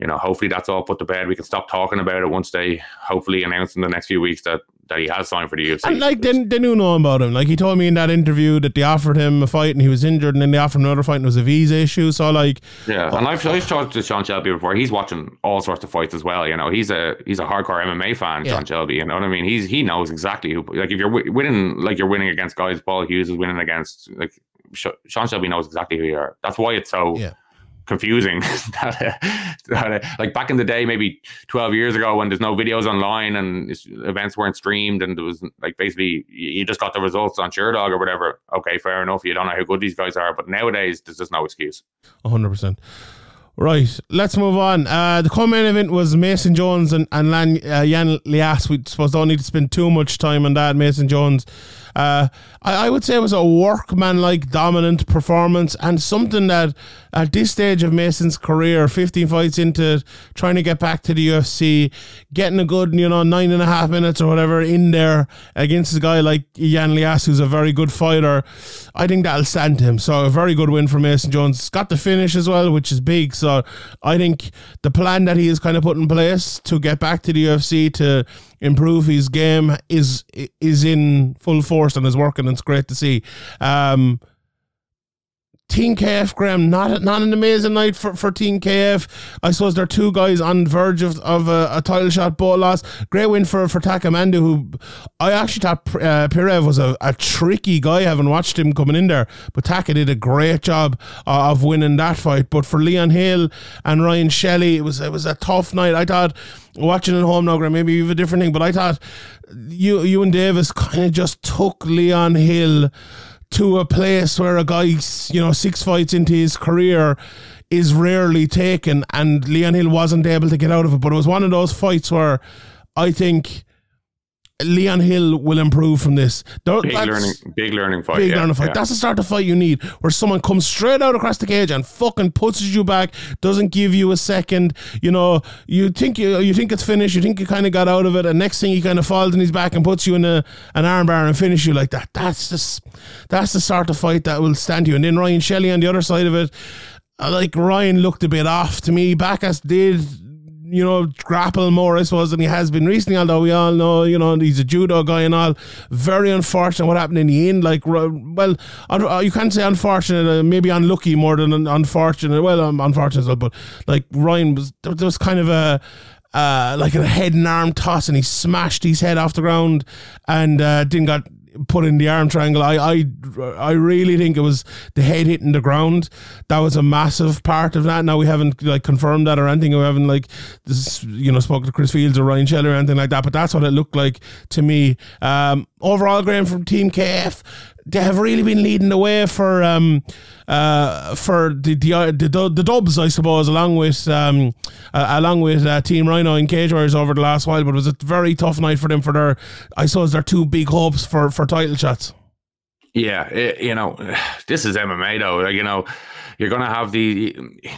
You know, hopefully that's all put to bed. We can stop talking about it once they hopefully announce in the next few weeks that, that he has signed for the UFC. And like they, they knew know about him. Like he told me in that interview that they offered him a fight and he was injured, and then they offered him another fight and it was a visa issue. So like, Yeah, and I've, I've talked to Sean Shelby before. He's watching all sorts of fights as well. You know, he's a he's a hardcore MMA fan. Yeah. Sean Shelby. You know what I mean? He's he knows exactly who. Like if you're wi- winning, like you're winning against guys, Paul Hughes is winning against. Like Sh- Sean Shelby knows exactly who you are. That's why it's so Yeah. Confusing. like back in the day, maybe twelve years ago, when there's no videos online and events weren't streamed, and there was like basically you just got the results on Sherdog or whatever. Okay, fair enough. You don't know how good these guys are, but nowadays there's just no excuse. hundred percent. Right, let's move on. Uh, the co-main event was Mason Jones and, and Lan, uh, Jan Lias. We suppose don't need to spend too much time on that. Mason Jones, uh, I, I would say it was a workman-like dominant performance and something that at this stage of Mason's career, 15 fights into trying to get back to the UFC, getting a good, you know, nine and a half minutes or whatever in there against a guy like Jan Lias, who's a very good fighter, I think that'll stand him. So a very good win for Mason Jones. Got the finish as well, which is big. So I think the plan that he has kind of put in place to get back to the UFC to improve his game is is in full force and is working. It's great to see. Um, Team KF, Graeme, not not an amazing night for, for Team KF. I suppose there are two guys on verge of, of a, a title shot, both lost. Great win for, for Takamandu, who I actually thought uh, Pirev was a, a tricky guy, having watched him coming in there. But Taka did a great job uh, of winning that fight. But for Leon Hill and Ryan Shelley, it was it was a tough night. I thought, watching at home now, Graeme, maybe you have a different thing, but I thought you, you and Davis kind of just took Leon Hill to a place where a guy's, you know, six fights into his career is rarely taken, and Leon Hill wasn't able to get out of it. But it was one of those fights where I think Leon Hill will improve from this. There- Big learning, big learning fight. Big yeah, learning fight. yeah. That's the start of fight you need, where someone comes straight out across the cage and fucking pushes you back, doesn't give you a second. You know, you think you you think it's finished, you think you kind of got out of it, and next thing he kind of falls in his back and puts you in a an armbar and finish you like that. That's just that's the sort of fight that will stand you. And then Ryan Shelley on the other side of it, uh, like Ryan looked a bit off to me. Backus did you know, grapple more, I suppose, than he has been recently. Although we all know, you know, he's a judo guy and all. Very unfortunate what happened in the end. Like, well, uh, you can't say unfortunate, uh, maybe unlucky more than unfortunate. Well, um, unfortunate, as well, but like Ryan was, there there was kind of a. Uh, like a head and arm toss, and he smashed his head off the ground, and uh, didn't got put in the arm triangle. I, I, I really think it was the head hitting the ground. That was a massive part of that. Now we haven't like confirmed that or anything. We haven't like this, you know, spoken to Chris Fields or Ryan Shelley or anything like that. But that's what it looked like to me. Um, overall, Graeme from Team KF, they have really been leading the way for um, uh, for the the, uh, the the Dubs, I suppose, along with um, uh, along with uh, Team Ryano and Cage Warriors over the last while. But it was a very tough night for them for their, I suppose, their two big hopes for for title shots. Yeah, it, you know, this is MMA though. Like, you know, you're gonna have the,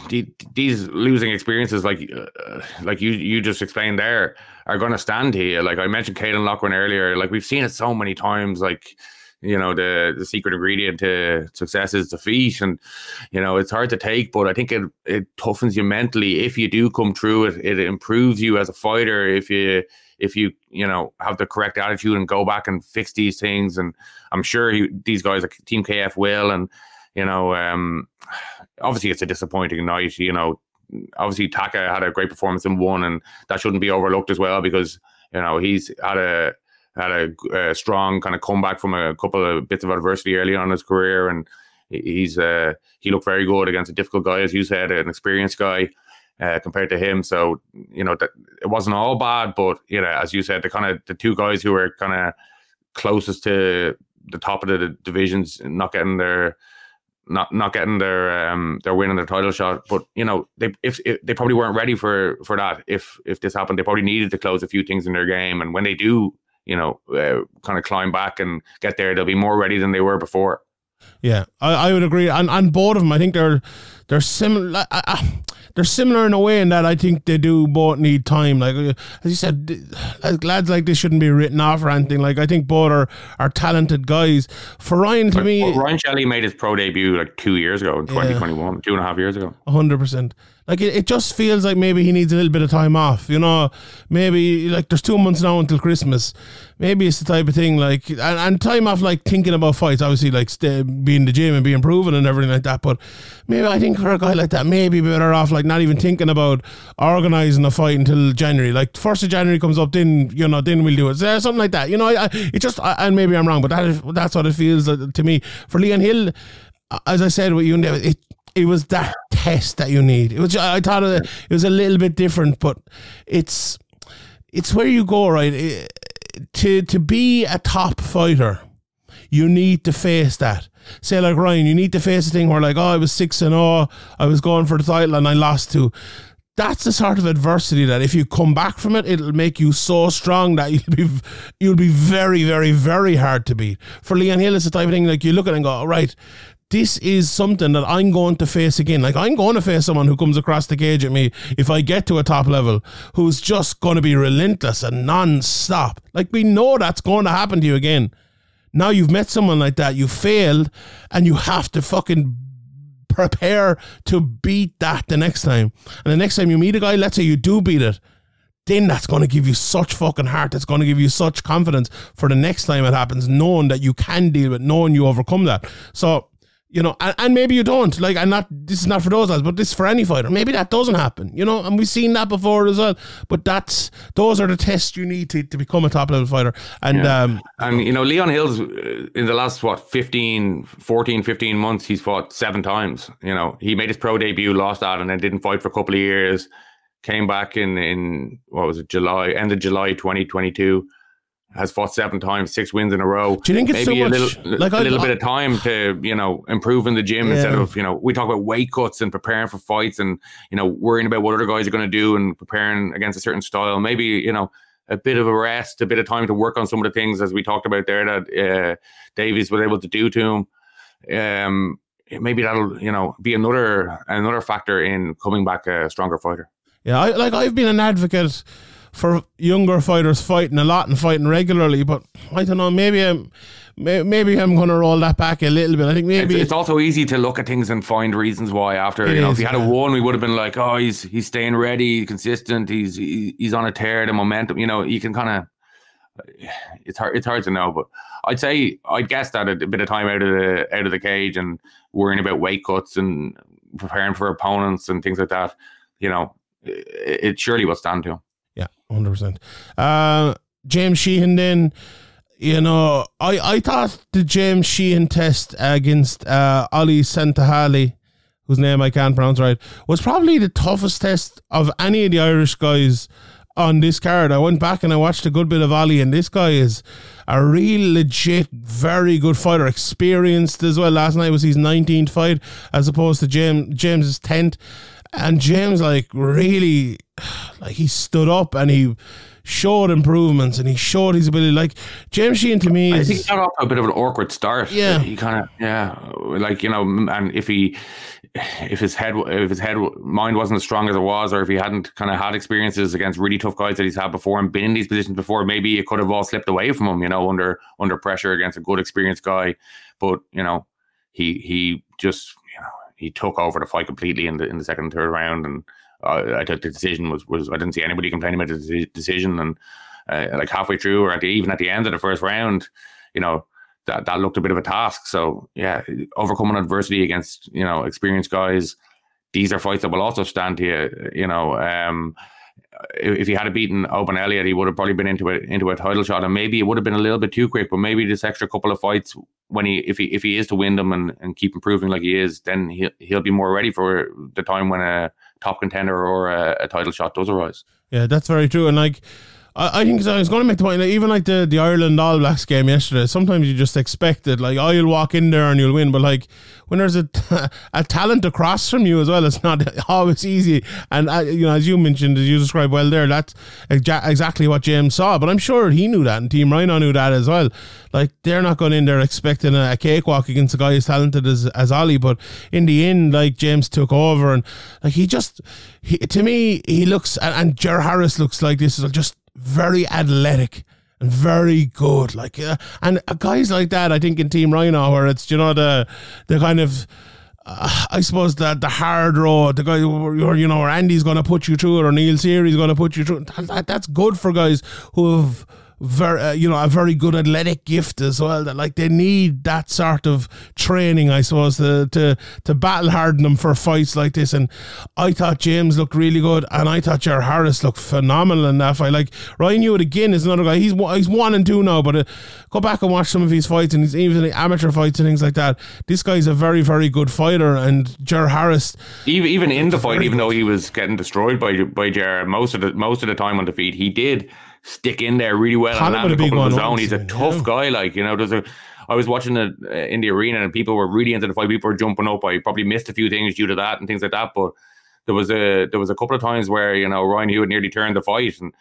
the these losing experiences, like uh, like you you just explained there, are gonna stand here. Like I mentioned, Caolan Loughran earlier. Like we've seen it so many times. Like you know, the the secret ingredient to success is defeat, and you know it's hard to take, but I think it it toughens you mentally. If you do come through it. It improves you as a fighter. If you if you you know have the correct attitude and go back and fix these things. And i'm sure he, these guys like team kf will. And you know um obviously it's a disappointing night you know. Obviously taka had a great performance in one and that shouldn't be overlooked as well because you know he's had a had a, a strong kind of comeback from a couple of bits of adversity early on in his career and he's uh he looked very good against a difficult guy as you said an experienced guy uh, compared to him. So you know that it wasn't all bad, but you know, as you said, the kind of the two guys who were kind of closest to the top of the divisions, not getting their not not getting their um their win and their title shot. But you know, they if, if they probably weren't ready for for that. If if this happened, they probably needed to close a few things in their game, and when they do. You know, uh, kind of climb back and get there. They'll be more ready than they were before. Yeah, I, I would agree. And and both of them, I think they're they're similar. They're similar in a way in that I think they do both need time. Like as you said, lads like this shouldn't be written off or anything. Like I think both are are talented guys. For Ryan, to me, Well, Ryan Shelley made his pro debut like two years ago in 2021, two and a half years ago. hundred percent. Like it, it just feels like maybe he needs a little bit of time off. You know, maybe like there's two months now until Christmas. Maybe it's the type of thing like and, and time off like thinking about fights. Obviously, like stay, be in the gym and being proven and everything like that. But maybe I think for a guy like that, maybe better off like not even thinking about organizing a fight until January. Like first of January comes up, then you know, then we'll do it. So, something like that. You know, I, I, it just I, and maybe I'm wrong, but that is, that's what it feels uh, to me. For Leon Hill, as I said with you, it it was that test that you need. It was I thought it, it was a little bit different, but it's it's where you go right It- to to be a top fighter. You need to face that. Say like Ryan, you need to face a thing where like, oh, I was six and oh, I was going for the title and I lost to. That's the sort of adversity that if you come back from it, it'll make you so strong that you'll be you'll be very, very, very hard to beat. For Leon Hill, it's the type of thing like you look at it and go, all right, this is something that I'm going to face again. Like I'm going to face someone who comes across the cage at me if I get to a top level, who's just going to be relentless and non-stop. Like we know that's going to happen to you again. Now you've met someone like that, you failed, and you have to fucking prepare to beat that the next time. And the next time you meet a guy, let's say you do beat it, then that's going to give you such fucking heart. That's going to give you such confidence for the next time it happens, knowing that you can deal with, knowing you overcome that. So, you know, and, and maybe you don't. Like, and not this is not for those guys, but this is for any fighter. Maybe that doesn't happen, you know, and we've seen that before as well. But that's those are the tests you need to, to become a top level fighter. And Yeah. um, And you know, Leon Hills uh, in the last what 15, 14, 15 months, he's fought seven times. You know, he made his pro debut, lost that, and then didn't fight for a couple of years. Came back in in what was it, July, end of July, twenty twenty two. Has fought seven times, six wins in a row. Do you think it's maybe too a much? little, Like, a I- little I- bit of time to you know improve in the gym instead of you know we talk about weight cuts and preparing for fights and you know worrying about what other guys are going to do and preparing against a certain style. Maybe you know a bit of a rest, a bit of time to work on some of the things as we talked about there that uh, Davies was able to do to him. Um, maybe that'll you know be another another factor in coming back a stronger fighter. Yeah, I, like I've been an advocate for younger fighters fighting a lot and fighting regularly, but I don't know. Maybe I'm maybe I'm going to roll that back a little bit. I think maybe it's, it's, also easy to look at things and find reasons why. After you know, is, if he had yeah. a one, we would have been like, oh, he's he's staying ready, consistent. He's he's on a tear, the momentum. You know, you can kind of. It's hard. It's hard to know, but I'd say I'd guess that a bit of time out of the out of the cage and worrying about weight cuts and preparing for opponents and things like that. You know, it, it surely will stand to him. Yeah, hundred percent. uh. James Sheehan then you know, I, I thought the James Sheehan test against uh, Ali Santahali, whose name I can't pronounce right, was probably the toughest test of any of the Irish guys on this card. I went back and I watched a good bit of Ali, and this guy is a real legit, very good fighter, experienced as well. Last night was his 19th fight as opposed to James James's 10th. And James, like, really, like, he stood up and he showed improvements and he showed his ability. Like James Sheehan to me, I think he got off a bit of an awkward start. Yeah, he kind of yeah, like you know, and if he if his head if his head mind wasn't as strong as it was, or if he hadn't kind of had experiences against really tough guys that he's had before and been in these positions before, maybe it could have all slipped away from him. You know, under under pressure against a good experienced guy, but you know, he he just he took over the fight completely in the in the second and third round and uh, I thought the decision was, was I didn't see anybody complaining about the decision, and uh, like halfway through, or at the, even at the end of the first round, you know that that looked a bit of a task. So yeah, overcoming adversity against you know experienced guys, these are fights that will also stand to you. You know, um, if he had beaten Oban Elliott, he would have probably been into it into a title shot, and maybe it would have been a little bit too quick. But maybe this extra couple of fights, when he if he if he is to win them and, and keep improving like he is, then he'll he'll be more ready for the time when a top contender or a, a title shot does arise. Yeah, that's very true. And like I, I think I was going to make the point, like, even like the, the Ireland All Blacks game yesterday, sometimes you just expect it, like, oh, you'll walk in there and you'll win. But like when there's a, a talent across from you as well, it's not always easy. And, uh, you know, as you mentioned, as you described well there, that's exa- exactly what James saw. But I'm sure he knew that and Team Ryano knew that as well. Like they're not going in there expecting a, a cakewalk against a guy as talented as, as Ali. But in the end, like James took over and like he just, he, to me, he looks, and, and Jer Harris looks like this is just very athletic and very good. Like, uh, and guys like that, I think in Team Ryano, where it's you know the the kind of. Uh, I suppose that the hard road, the guy, who, you know, where Andy's going to put you through it, or Neil Seery's going to put you through. That, that, that's good for guys who have very uh, you know a very good athletic gift as well. That like they need that sort of training I suppose to to, to battle harden them for fights like this. And I thought James looked really good and I thought Jer Harris looked phenomenal in that fight. Like Ryan Hewitt again is another guy. He's he's one and two now but uh, go back and watch some of his fights and he's even the amateur fights and things like that. This guy's a very very good fighter and Jer Harris even even in the fight even though he was getting destroyed by by Jer most of the most of the time on the feet he did stick in there really well and land a couple of his own. He's a tough yeah. guy. Like you know, there's a. I was watching it uh, in the arena and people were really into the fight. People were jumping up. I probably missed a few things due to that and things like that. But there was a there was a couple of times where you know Ryan Hewitt nearly turned the fight and.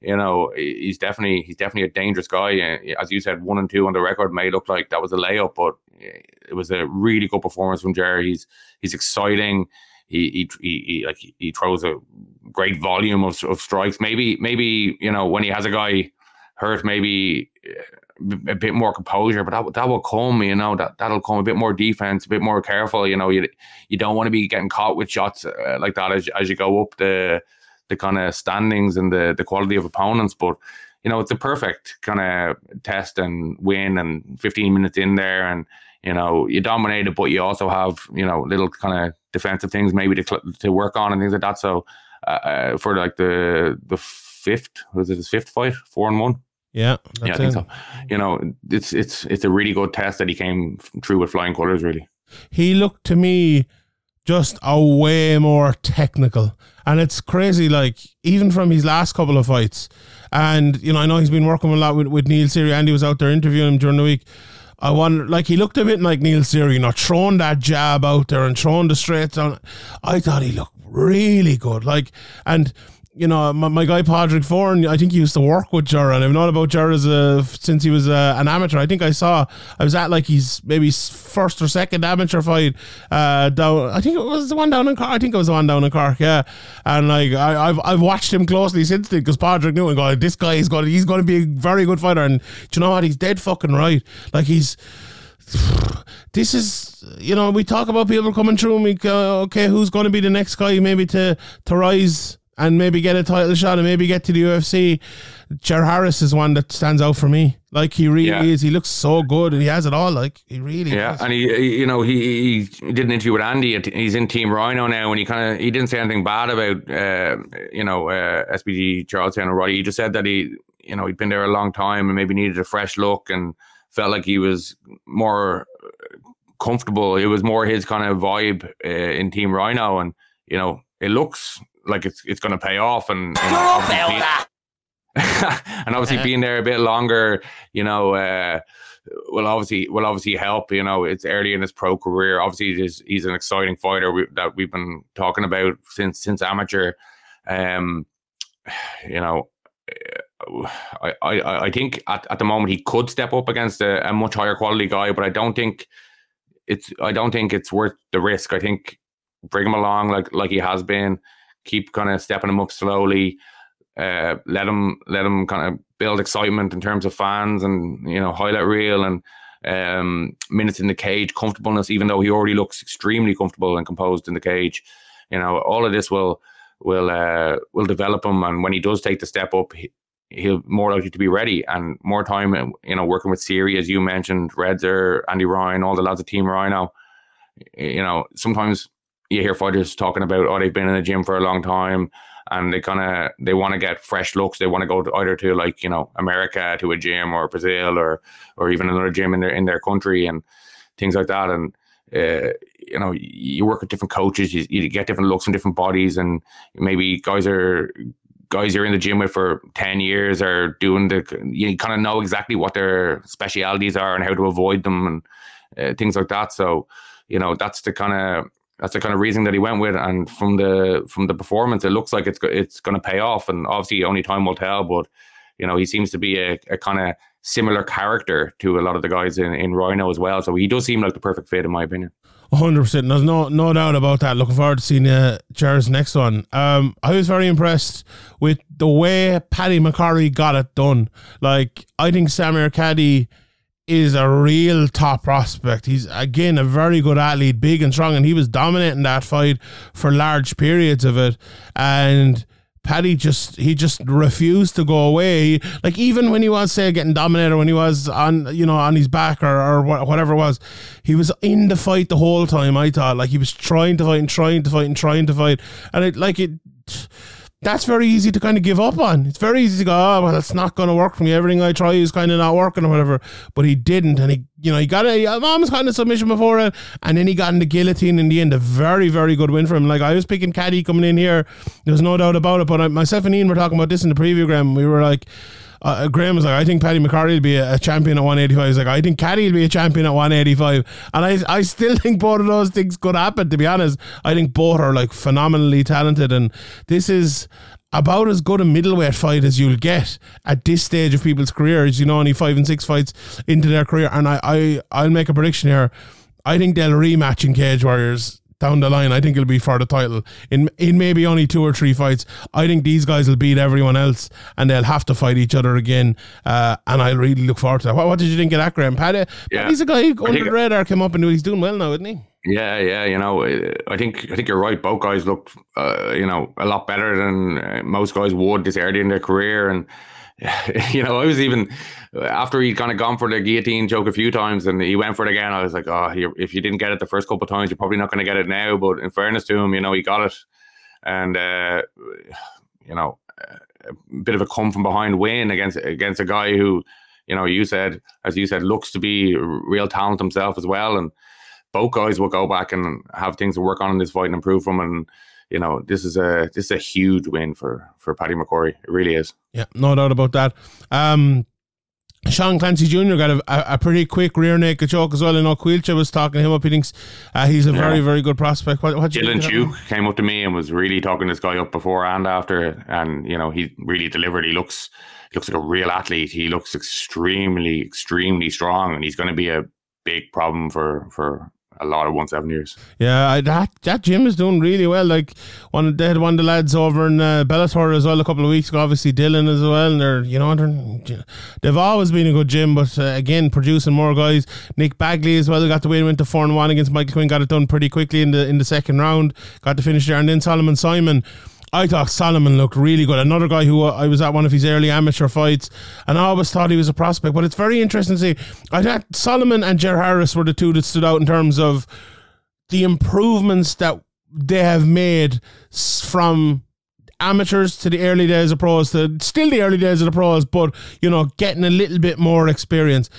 You know, he's definitely he's definitely a dangerous guy. As you said, one and two on the record may look like that was a layup, but it was a really good performance from Jerry. He's he's exciting he he, he, he like he throws a great volume of, of strikes. Maybe maybe you know when he has a guy hurt, maybe uh, a bit more composure, but that that will come. You know that that'll come a bit more defense, a bit more careful. You know you you don't want to be getting caught with shots uh, like that as as you go up the the kind of standings and the the quality of opponents, but. You know, it's a perfect kind of test and win, and 15 minutes in there, and you know, you dominate it, but you also have, you know, little kind of defensive things maybe to to work on and things like that. So uh, uh, for like the the fifth was it his fifth fight, four and one. Yeah, yeah, I think it. so. You know, it's it's it's a really good test that he came through with flying colors. Really, he looked to me just a way more technical, and it's crazy. Like even from his last couple of fights, and you know, I know he's been working a lot with with Neil Seery. Andy was out there interviewing him during the week. I wonder, like he looked a bit like Neil Seery, you know, throwing that jab out there and throwing the straights down. I thought he looked really good. Like, and you know, my, my guy Padraig Foran, I think he used to work with Jura, and I've known about Jura as a, since he was a, an amateur. I think I saw, I was at like his maybe first or second amateur fight uh, down. I think it was the one down in Cork. I think it was the one down in Cork, yeah. And like I, have I've watched him closely since then because Padraig knew and go, this guy is going, he's going to be a very good fighter. And do you know what? He's dead fucking right. Like he's this is you know we talk about people coming through and we go okay who's going to be the next guy maybe to to rise and maybe get a title shot and maybe get to the UFC Jer Harris is one that stands out for me like he really yeah. is he looks so good and he has it all like he really yeah does. and he, he, you know he, he did an interview with Andy he's in Team Ryano now and he kind of he didn't say anything bad about uh, you know uh, SBG Charlestown or Roddy he just said that he you know he'd been there a long time and maybe needed a fresh look and felt like he was more comfortable. It was more his kind of vibe uh, in Team Ryano, and you know, it looks like it's it's going to pay off. And, and obviously, being, and obviously being there a bit longer, you know, uh, will obviously will obviously help. You know, it's early in his pro career. Obviously, he's, he's an exciting fighter we, that we've been talking about since since amateur. Um, you know, I, I, I think at, at the moment he could step up against a, a, much higher quality guy, but I don't think it's I don't think it's worth the risk. I think bring him along like like he has been, keep kind of stepping him up slowly, uh, let him let him kind of build excitement in terms of fans and you know highlight reel and um, minutes in the cage, comfortableness. Even though he already looks extremely comfortable and composed in the cage, you know all of this will will uh, will develop him. And when he does take the step up, he, he'll more likely to be ready and more time. Uh, you know, working with Seery as you mentioned, Redzer, Andy Ryan, all the lads of Team Ryano. You know, sometimes you hear fighters talking about oh they've been in the gym for a long time and they kind of they want to get fresh looks. They want to go to either to like you know America to a gym or Brazil or or even another gym in their in their country and things like that. And uh, you know, you work with different coaches, you, you get different looks from different bodies, and maybe guys are guys you're in the gym with for 10 years are doing the you kind of know exactly what their specialities are and how to avoid them and uh, things like that. So you know that's the kind of that's the kind of reason that he went with and from the from the performance it looks like it's it's going to pay off. And obviously only time will tell but you know he seems to be a, a kind of similar character to a lot of the guys in, in Ryano as well. So he does seem like the perfect fit in my opinion hundred percent. There's no no doubt about that. Looking forward to seeing uh, Jar's next one. Um, I was very impressed with the way Paddy McCarry got it done. Like I think Samir Caddy is a real top prospect. He's again a very good athlete, big and strong, and he was dominating that fight for large periods of it. And Paddy just he just refused to go away. Like even when he was say getting dominated, when he was on you know on his back or, or whatever it was, he was in the fight the whole time. I thought like he was trying to fight and trying to fight and trying to fight, and it like it that's very easy to kind of give up on. It's very easy to go, oh, well, it's not going to work for me. Everything I try is kind of not working or whatever. But he didn't. And he, you know, he got a mom's oh, kind of submission before it. And then he got in the guillotine in the end. A very, very good win for him. Like I was picking Caddy coming in here. There's no doubt about it. But I, myself and Ian were talking about this in the preview, Graeme. We were like, uh, Graeme was like, I think Paddy McCarty will be a, a, champion at 185. He's like, I think Caddy will be a champion at 185. And I, I still think both of those things could happen, to be honest. I think both are like phenomenally talented. And this is about as good a middleweight fight as you'll get at this stage of people's careers. You know, only five and six fights into their career. And I, I, I'll make a prediction here. I think they'll rematch in Cage Warriors down the line. I think it'll be for the title in in maybe only two or three fights. I think these guys will beat everyone else, and they'll have to fight each other again. Uh, and I really look forward to that. What, what did you think of that, Graeme? Paddy, yeah. He's a guy who under the radar came up and he's doing well now, isn't he? Yeah, yeah, you know, I think I think you're right. Both guys looked, uh, you know, a lot better than uh, most guys would this early in their career, and you know, I was even after he'd kind of gone for the guillotine joke a few times, and he went for it again. I was like, oh, if you didn't get it the first couple times, you're probably not going to get it now. But in fairness to him, you know, he got it, and uh, you know, a bit of a come from behind win against against a guy who, you know, you said, as you said, looks to be real talent himself as well, and both guys will go back and have things to work on in this fight and improve from. And you know, this is a this is a huge win for for Paddy McCrory. It really is. Yeah, no doubt about that. Um, Sean Clancy Jr. got a, a, pretty quick rear naked choke as well. I know Quilcha was talking him up. He thinks uh, he's a very, very good prospect. What, what you Dylan Chu came up to me and was really talking this guy up before and after, and you know he really delivered. He looks he looks like a real athlete. He looks extremely extremely strong, and he's going to be a big problem for for a lot of one seven years. Yeah, that that gym is doing really well. Like one, they had one of the lads over in uh, Bellator as well a couple of weeks ago. Obviously Dylan as well, and they're you know they're, they've always been a good gym, but uh, again producing more guys. Nick Bagley as well got the win, went to four and one against Michael Quinn, got it done pretty quickly in the in the second round, got to finish there, and then Solomon Simon. I thought Solomon looked really good. Another guy who uh, I was at one of his early amateur fights, and I always thought he was a prospect. But it's very interesting to see. I thought Solomon and Jer Harris were the two that stood out in terms of the improvements that they have made from amateurs to the early days of pros to still the early days of the pros, but you know, getting a little bit more experience.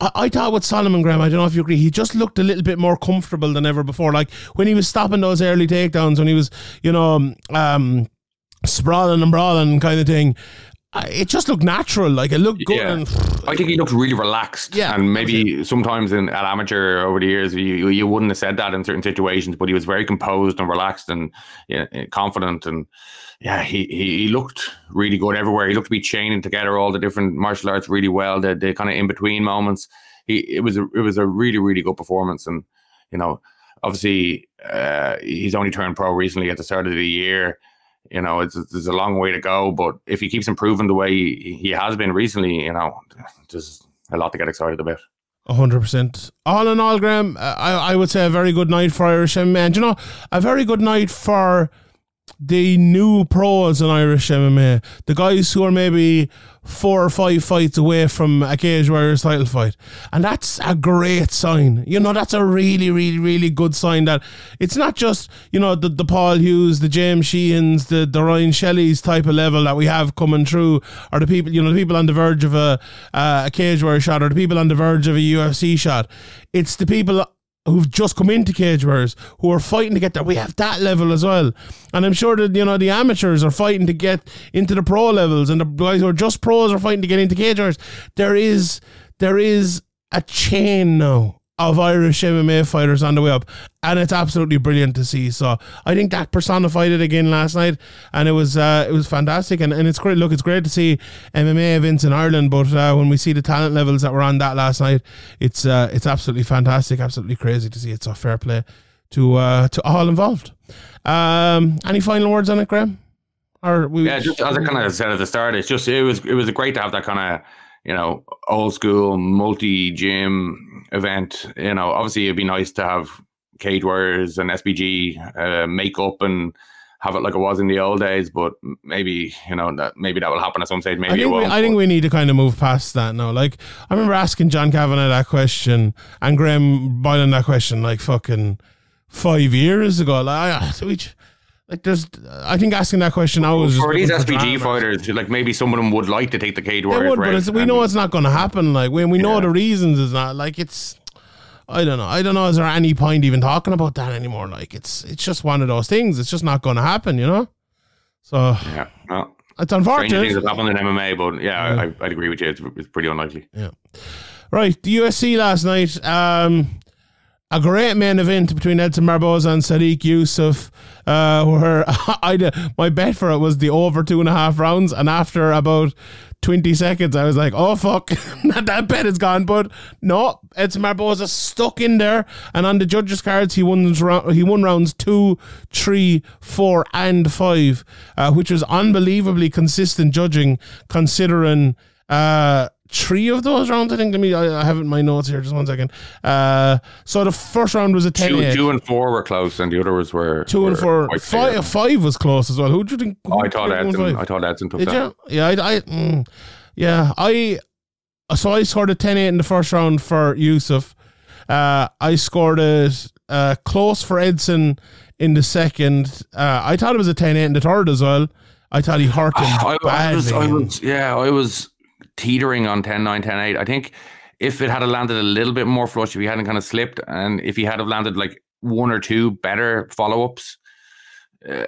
I, I thought with Solomon Graeme, I don't know if you agree, he just looked a little bit more comfortable than ever before. Like when he was stopping those early takedowns, when he was, you know, um, sprawling and brawling kind of thing. It just looked natural, like it looked good. Yeah. And I think he looked really relaxed. Yeah, and maybe sometimes in at amateur over the years, you you wouldn't have said that in certain situations, but he was very composed and relaxed and yeah, confident and. Yeah, he, he, looked really good everywhere. He looked to be chaining together all the different martial arts really well. The, the kind of in between moments, he it was a, it was a really really good performance. And you know, obviously, uh, he's only turned pro recently at the start of the year. You know, it's there's a long way to go, but if he keeps improving the way he, he has been recently, you know, there's a lot to get excited about. A hundred percent. All in all, Graeme, uh, I I would say a very good night for Irish MMA. And you know, a very good night for the new pros in Irish MMA. The guys who are maybe four or five fights away from a Cage Warriors title fight. And that's a great sign. You know, that's a really, really, really good sign that it's not just, you know, the, the Paul Hughes, the James Sheehan's, the, the Ryan Shelley's type of level that we have coming through, or the people, you know, the people on the verge of a, uh, a Cage Warrior shot, or the people on the verge of a UFC shot. It's the people who've just come into cage warriors who are fighting to get there. We have that level as well, and I'm sure that you know the amateurs are fighting to get into the pro levels, and the guys who are just pros are fighting to get into cage warriors. There is there is a chain now of Irish MMA fighters on the way up, and it's absolutely brilliant to see. So I think that personified it again last night, and it was uh, it was fantastic, and, and it's great. Look, it's great to see MMA events in Ireland, but uh, when we see the talent levels that were on that last night, it's uh, it's absolutely fantastic, absolutely crazy to see It's So fair play to uh, to all involved. Um, any final words on it, Graeme? Or we Yeah, just as I kind of said at the start, it's just it was it was great to have that kind of you know old school multi gym event. You know, obviously it'd be nice to have Cage Warriors and SBG uh, make up and have it like it was in the old days. But maybe you know that maybe that will happen at some stage. Maybe I think, we. I think we need to kind of move past that now. Like, I remember asking John Kavanagh that question and Graham Boylan that question like fucking five years ago. Like, I- we, j- like there's, I think asking that question is just for these looking for SBG drama. fighters, like maybe some of them would like to take the Cage They Warriors. would, but it's, we know it's not going to happen. Like, when we know Yeah. the reasons, it's not like it's. I don't know. I don't know. Is there any point even talking about that anymore? Like, it's it's just one of those things. It's just not going to happen. You know. So Yeah, well, it's unfortunate. things have happened in MMA, but yeah, I, I, I'd agree with you. It's, it's pretty unlikely. Yeah. Right, the UFC last night. Um, a great main event between Edson Barboza and Sodiq Yusuff. Uh, where I my bet for it was the over two and a half rounds, and after about twenty seconds, I was like, "Oh fuck, that bet is gone." But no, Edson Barboza stuck in there, and on the judges' cards, he won he won rounds two, three, four, and five, uh, which was unbelievably consistent judging considering. Uh, three of those rounds, I think. Let me, I, I have it in my notes here. Just one second. Uh, so the first round was a 10 Two, two and four were close, and the others were two and four. Five five was close as well. Who do you think? who I thought you think won Edson. I thought Edson took Did that. you? Yeah, I, I mm, yeah, I. So I scored a 10-8 in the first round for Yusuff. Uh, I scored it uh, close for Edson in the second. Uh, I thought it was a 10-8 in the third as well. I thought he hurt him I, I badly. was, I was, yeah, I was teetering on 10 9, 10 8. I think if it had landed a little bit more flush, if he hadn't kind of slipped, and if he had have landed like one or two better follow ups, uh,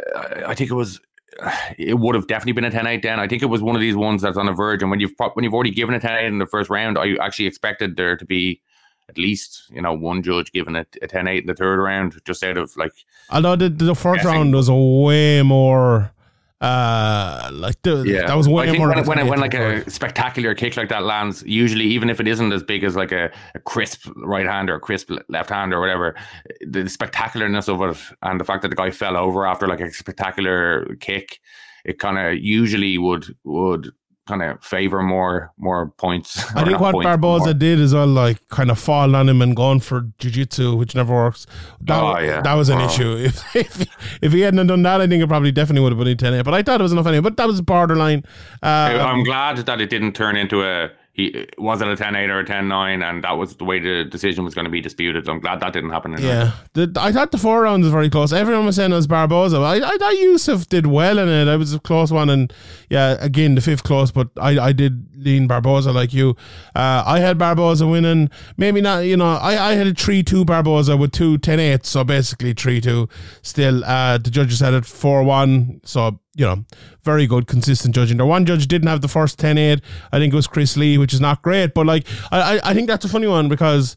I, think it was it would have definitely been a 10-8 then. I think it was one of these ones that's on the verge. And when you've when you've already given a 10-8 in the first round, I actually expected there to be at least you know one judge giving it a 10-8 in the third round, just out of like Although the, the first Guessing. round was a way more, uh, like the, yeah. that was way I think more. when, a when, when like a spectacular kick like that lands, usually even if it isn't as big as like a, a crisp right hand or a crisp left hand or whatever, the spectacularness of it and the fact that the guy fell over after like a spectacular kick, it kind of usually would would kind of favor more more points. I think what points, Barboza more- did as well, like kind of fall on him and gone for jiu-jitsu, which never works. That, Oh, yeah. that was an Oh. issue. If, if if he hadn't done that, I think it probably definitely would have been a 10 But I thought it was enough anyway. But that was borderline. Uh, I'm glad that it didn't turn into a he was it a 10-8 or a 10-9 and that was the way the decision was going to be disputed. I'm glad that didn't happen. Yeah, the, I thought the four rounds was very close. Everyone was saying it was Barboza. I, I thought Yusuff did well in it. it was a close one, and yeah, again the fifth close, but I, I did lean Barboza like you. Uh, I had Barboza winning. Maybe not. You know, I, I had a three two Barboza with two 10-8, so basically three two. Still, uh, the judges had it four one. So you know, very good, consistent judging. The one judge didn't have the first 10-8. I think it was Chris Lee, which is not great, but like I, I, I think that's a funny one because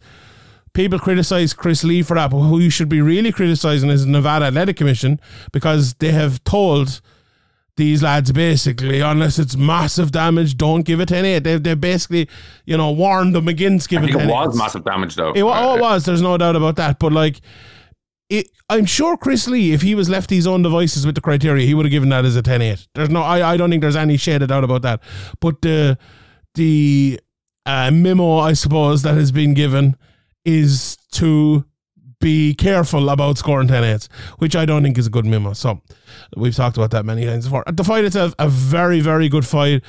people criticize Chris Lee for that, but who you should be really criticizing is the Nevada Athletic Commission because they have told these lads basically, unless it's massive damage, don't give it 10 8. They've, they basically, you know, warned them against I giving think it 10 was massive damage though. It, oh, Uh, it was. There's no doubt about that. But like, it, I'm sure Chris Lee, if he was left his own devices with the criteria, he would have given that as a 10-8. There's no, I, I don't think there's any shade of doubt about that. But the the uh, memo, I suppose, that has been given is to be careful about scoring 10 8s, which I don't think is a good memo. So we've talked about that many times before. The fight itself, a very, very good fight.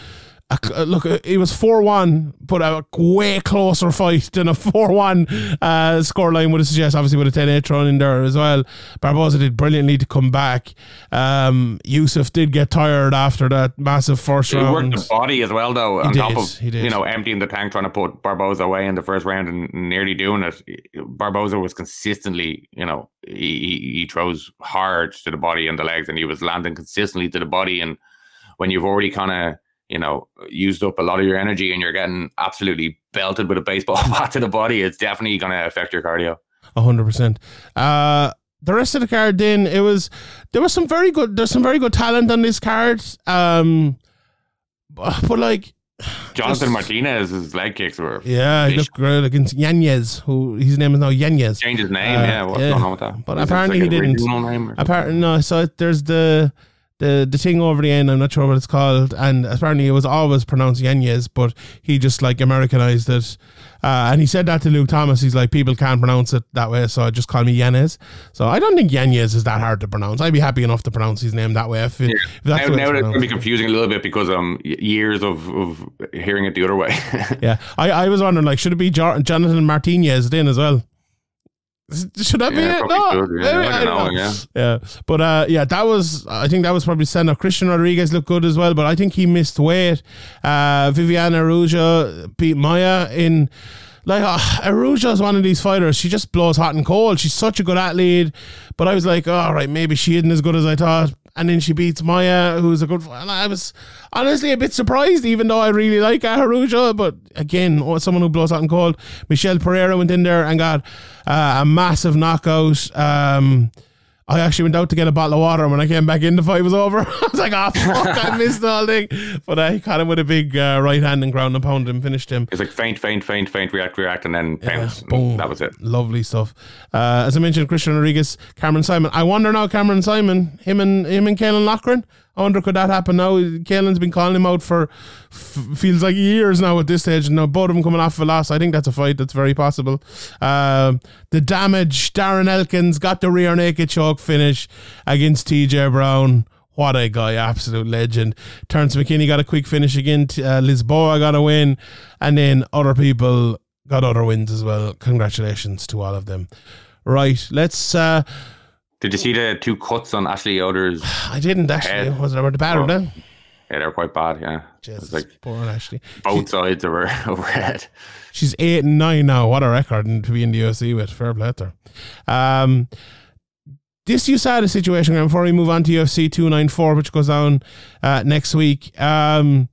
A uh, look, it was 4 1, but a way closer fight than a 4 1 uh, scoreline would suggest, obviously, with a 10 8 thrown in there as well. Barboza did brilliantly to come back. Um, Yusuff did get tired after that massive first He round. worked the body as well, though. on did, top of he did. you know emptying the tank, trying to put Barboza away in the first round, and nearly doing it. Barboza was consistently, you know, he, he he throws hard to the body and the legs, and he was landing consistently to the body. And when you've already kind of you know used up a lot of your energy, and you're getting absolutely belted with a baseball bat to the body, it's definitely going to affect your cardio. A hundred percent. Uh the rest of the card then it was there was some very good there's some very good talent on this card. Um but, like Jonathan Just- Martinez's leg kicks were yeah, he looked great against Yanez, who his name is now Yanez. changed his name. Uh, yeah, what's yeah. going on with that? But Is apparently like he didn't. Apparently no, so there's the the the thing over the end, I'm not sure what it's called, and apparently it was always pronounced Yanez, but he just like Americanized it. Uh, and he said that to Luke Thomas. He's like, people can't pronounce it that way, so just call me Yanez. So I don't think Yanez is that hard to pronounce. I'd be happy enough to pronounce his name that way if, it, if that's now, now it's going to be confusing a little bit because um years of, of hearing it the other way. Yeah, I, I was wondering like, should it be Jo- Jonathan Martinez then as well? Should that be it? No, should, yeah. Maybe, I I don't don't know, yeah. Yeah, but uh, yeah, that was I think that was probably send off. Christian Rodriguez looked good as well, but I think he missed weight. Uh, Viviane Araujo beat Maia in. Like uh, Araujo is one of these fighters. She just blows hot and cold. She's such a good athlete, but I was like, all right, maybe she isn't as good as I thought. And then she beats Maia, who's a good. And I was honestly a bit surprised, even though I really like Araujo. But again, someone who blows hot and cold. Michel Pereira went in there and got uh, a massive knockout. Um, I actually went out to get a bottle of water, and when I came back in, the fight was over. I was like, "Oh fuck, I missed the whole thing." But I caught him with a big uh, right hand and ground and pound and finished him. It's like faint, faint, faint, faint, react, react, and then bounce. And boom. That was it. Lovely stuff. Uh, as I mentioned, Christian Rodriguez, Cameron Saaiman. I wonder now, Cameron Saaiman, him and him and Caolan Loughran. I wonder could that happen now? Caolan's been calling him out for f- feels like years now at this stage. Now both of them coming off a loss. I think that's a fight that's very possible. Um, the damage. Darren Elkins got the rear naked choke finish against TJ Brown. What a guy, absolute legend. Terrence McKinney got a quick finish again. Uh, Lisboa got a win. And then other people got other wins as well. Congratulations to all of them. Right, let's. Uh, Did you see the two cuts on Ashley Yoder's? I didn't actually. Head. Was it about the battle Oh. then? Yeah, they're quite bad. Yeah, Jesus, like poor Ashley. both sides of her overhead. She's eight and nine now. What a record to be in the UFC with. Fair play to her. Um, this USADA situation, before we move on to UFC 294, which goes on uh, next week, um,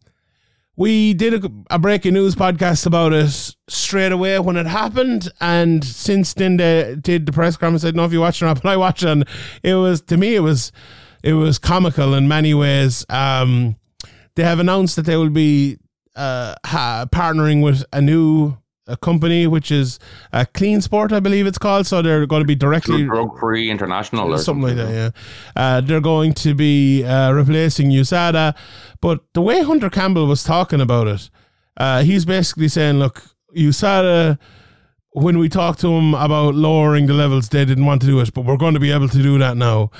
we did a, a breaking news podcast about it straight away when it happened. And since then, they did the press conference. I don't know if you watched or not, but I watched it. And it was, to me, it was, it was comical in many ways. Um, they have announced that they will be uh, ha- partnering with a new a company which is uh, Clean Sport, I believe it's called. So they're going to be directly Drug Free International or something like that. Yeah, uh, they're going to be uh, replacing USADA, but the way Hunter Campbell was talking about it, uh, he's basically saying, "Look, USADA." When we talked to him about lowering the levels, they didn't want to do it, but we're going to be able to do that now.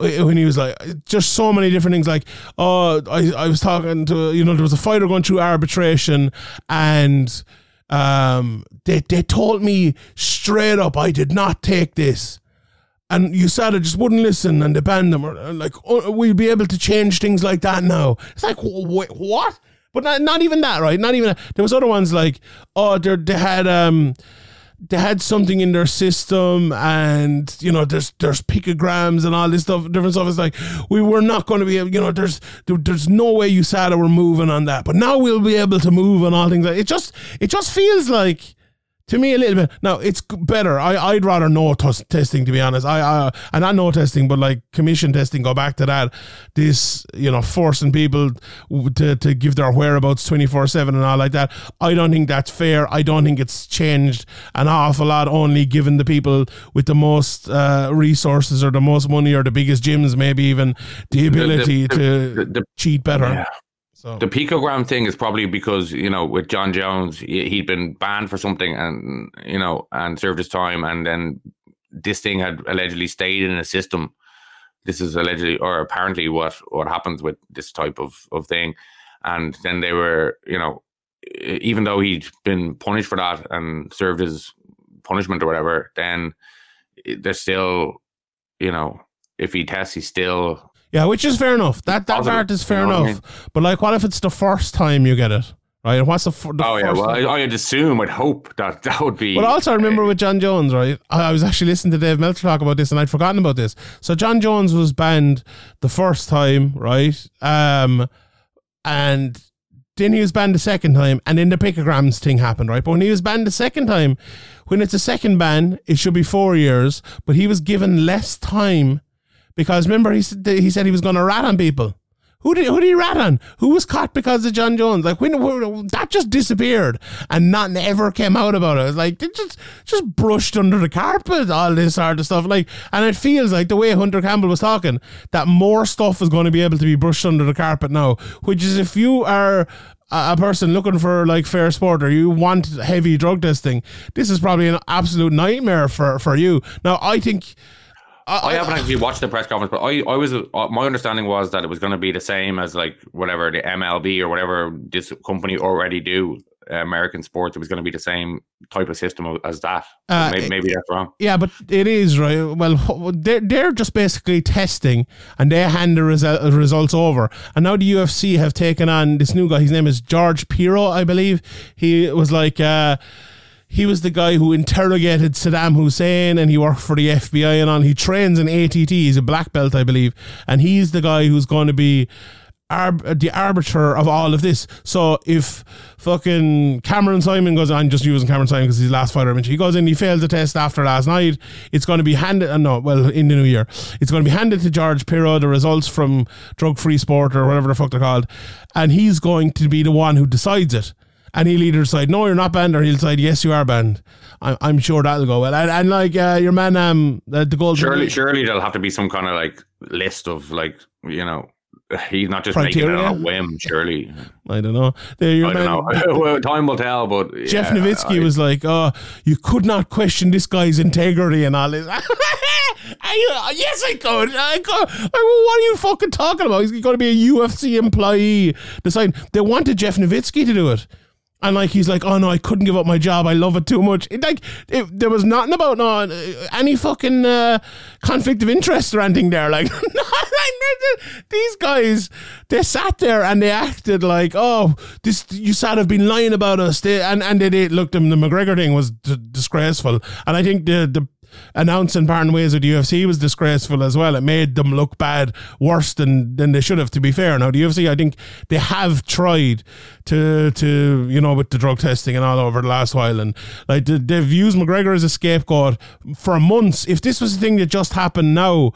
When he was like, just so many different things, like, oh, I, I was talking to, you know, there was a fighter going through arbitration, and um, they they told me straight up I did not take this, and USADA just wouldn't listen, and they banned them. Or like, oh, we'll be able to change things like that now. It's like, wait, what? But not, not even that, right? Not even that. There was other ones like, oh, they they had um they had something in their system and you know there's there's picograms and all this stuff different stuff. It's like we were not going to be able you know there's there, there's no way you said we're moving on that but now we'll be able to move on all things like it just it just feels like to me a little bit. Now it's better. I i'd rather no t- testing to be honest. I i and not no testing but like commission testing go back to that. This you know forcing people to to give their whereabouts 24 7 and all like that. I don't think that's fair. I don't think it's changed an awful lot only given the people with the most uh, resources or the most money or the biggest gyms maybe even the ability the, to the- the- cheat better. Yeah. So The picogram thing is probably because you know with Jon Jones he- he'd been banned for something and you know and served his time and then this thing had allegedly stayed in a system. This is allegedly or apparently what what happens with this type of of thing, and then they were you know even though he'd been punished for that and served his punishment or whatever, then i- there's still you know if he tests he's still Yeah, which is fair enough. That that Positive, part is fair you know what I enough. But like, what if it's the first time you get it? Right? And What's the, f- the Oh yeah, well. I, I'd assume, I'd hope that that would be. But also, I remember with Jon Jones, right? I, I was actually listening to Dave Meltzer talk about this, and I'd forgotten about this. So Jon Jones was banned the first time, right? Um, and then he was banned the second time, and then the picograms thing happened, right? But when he was banned the second time, when it's a second ban, it should be four years, but he was given less time because remember he said he said he was going to rat on people. Who did who did he rat on? Who was caught because of Jon Jones? Like when, when that just disappeared and nothing ever came out about it. It's like it just just brushed under the carpet all this sort of stuff. Like and it feels like the way Hunter Campbell was talking that more stuff is going to be able to be brushed under the carpet now. Which is if you are a a person looking for like fair sport or you want heavy drug testing, this is probably an absolute nightmare for for you. Now I think. I haven't actually watched the press conference, but I, I was uh, my understanding was that it was going to be the same as like whatever the MLB or whatever this company already do. uh, American sports, it was going to be the same type of system as that. Uh, maybe, maybe that's wrong. Yeah, but it is right. Well, they're they're just basically testing, and they hand the resu- results over. And now the UFC have taken on this new guy. His name is George Piro, I believe. He was like. Uh, he was the guy who interrogated Saddam Hussein and he worked for the FBI and on. He trains in ATT. He's a black belt, I believe. And he's the guy who's going to be arb- the arbiter of all of this. So if fucking Cameron Saaiman goes on, just using Cameron Saaiman because he's the last fighter he goes in, he fails the test after last night. It's going to be handed, uh, no, well, in the new year, it's going to be handed to George Piro, the results from Drug Free Sport or whatever the fuck they're called. And he's going to be the one who decides it. And he'll either decide, no, you're not banned, or he'll decide, yes, you are banned. I'm, I'm sure that'll go well. And, and like uh, your man, um, the, the gold. Surely, surely there'll have to be some kind of like list of like you know, he's not just making it Criteria? on a whim. Surely, I don't know. The, your I man, don't know. well, time will tell. But Jeff yeah, Novitzky I- was like, "Oh, you could not question this guy's integrity and all this." I, uh, yes, I could. I could. I, what are you fucking talking about? He's going to be a UFC employee. Decide they wanted Jeff Novitzky to do it. And like he's like, oh no, I couldn't give up my job. I love it too much. It, like it, there was nothing about no uh, any fucking uh, conflict of interest or anything there. Like, these guys, they sat there and they acted like, oh, this you sat have been lying about us. They, and and they did. Look, the, the McGregor thing was d- disgraceful. And I think the the announcing parting ways with the UFC was disgraceful as well. It made them look bad, worse than than they should have. To be fair, now the UFC, I think they have tried to to you know with the drug testing and all over the last while, and like they- they've used McGregor as a scapegoat for months. If this was a thing that just happened now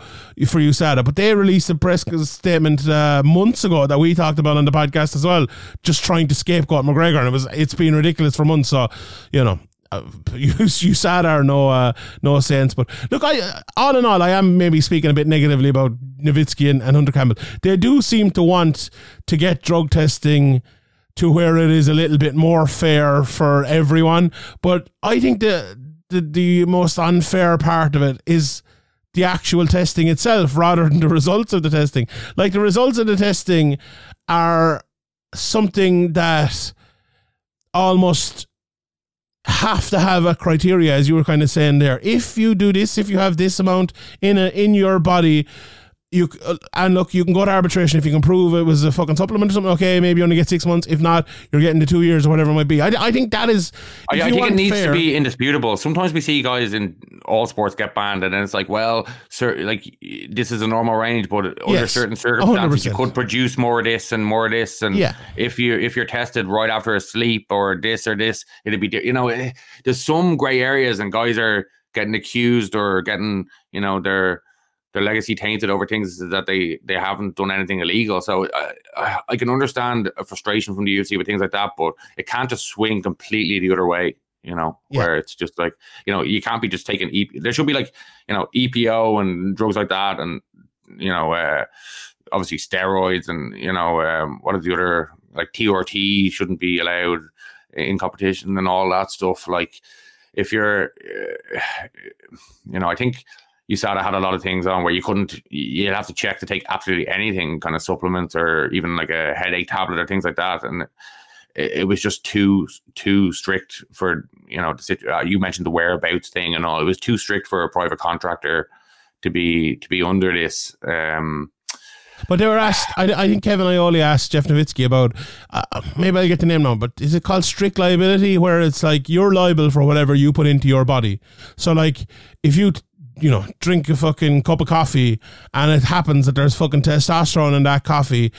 for USADA, but they released a press statement uh, months ago that we talked about on the podcast as well, just trying to scapegoat McGregor, and it was it's been ridiculous for months. So you know. Uh, you, you sad are no uh, no sense, but look, I all in all, I am maybe speaking a bit negatively about Novitzky and, and Hunter Campbell. They do seem to want to get drug testing to where it is a little bit more fair for everyone. But I think the the, the most unfair part of it is the actual testing itself rather than the results of the testing. Like the results of the testing are something that almost have to have a criteria as you were kind of saying there. If you do this if you have this amount in a in your body you uh, and look you can go to arbitration if you can prove it was a fucking supplement or something okay maybe you only get six months if not you're getting the two years or whatever it might be i, I think that is I, I think it needs fair- to be indisputable. Sometimes we see guys in all sports get banned, and then it's like, well, sir, like this is a normal range, but under Yes, certain circumstances, you 100%. could produce more of this and more of this. And Yeah. if you if you're tested right after a sleep or this or this, it'd be you know, eh, there's some gray areas, and guys are getting accused or getting you know their their legacy tainted over things that they they haven't done anything illegal. So I, I, I can understand a frustration from the UFC with things like that, but it can't just swing completely the other way. You know, Yeah. where it's just like you know you can't be just taking EP. There should be like you know EPO and drugs like that, and you know uh, obviously steroids and you know um, what are the other like TRT shouldn't be allowed in competition and all that stuff. Like if you're, uh, you know, I think USADA had a lot of things on where you couldn't, you'd have to check to take absolutely anything, kind of supplements or even like a headache tablet or things like that. And it, it was just too, too strict for, you know, the, uh, you mentioned the whereabouts thing and all. It was too strict for a private contractor to be, to be under this. Um, But they were asked. I, I think Kevin Iole asked Jeff Novitzky about. Uh, maybe I'll get the name now, but is it called strict liability, where it's like you're liable for whatever you put into your body? So like, if you you know drink a fucking cup of coffee and it happens that there's fucking testosterone in that coffee.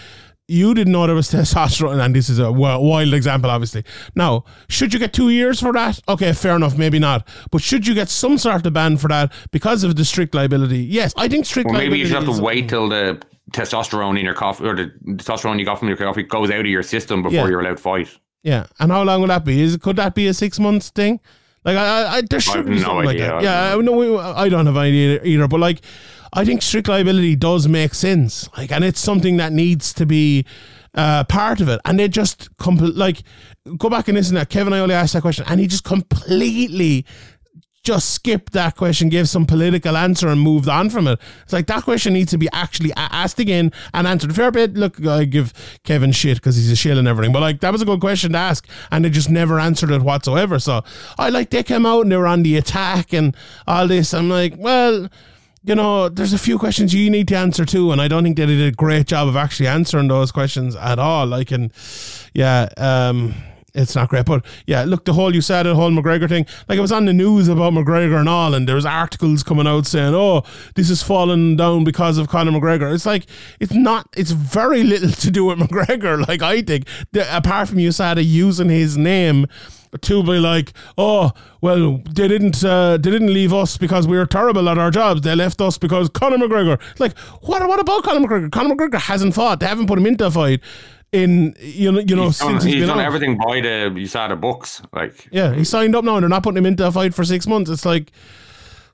You didn't know there was testosterone, and this is a wild example, obviously. Now, should you get two years for that? Okay, fair enough, maybe not. But should you get some sort of ban for that because of the strict liability? Yes, I think strict Well, maybe you should have to wait till the testosterone in your coffee or the testosterone you got from your coffee goes out of your system before Yeah. you're allowed to fight. Yeah, and how long will that be? Is could that be a six months thing? Like I, I, I there should have be no something idea. like that. Yeah, I, no, we, I don't have any idea either. But like, I think strict liability does make sense. Like, and it's something that needs to be uh, part of it. And they just compl- like go back and listen to that. Kevin Iole asked that question, and he just completely just skipped that question, gave some political answer, and moved on from it. It's like that question needs to be actually asked again and answered. Fair bit. Look, I give Kevin shit because he's a shill and everything, but like that was a good question to ask, and they just never answered it whatsoever. So I like they came out and they were on the attack and all this. I'm like, well. You know, there's a few questions you need to answer too, and I don't think they did a great job of actually answering those questions at all. Like, and yeah, um, it's not great. But yeah, look, the whole you said the whole McGregor thing, like it was on the news about McGregor and all, and there was articles coming out saying, "Oh, this is falling down because of Conor McGregor." It's like it's not. It's very little to do with McGregor. Like I think, the, apart from you USADA using his name to be like, "Oh, well, they didn't. Uh, they didn't leave us because we were terrible at our jobs. They left us because Conor McGregor." Like, what? What about Conor McGregor? Conor McGregor hasn't fought. They haven't put him into a fight. In you know, you know, he's done, since he's he's done everything by the USADA books. Like, Yeah, he signed up now, and they're not putting him into a fight for six months. It's like,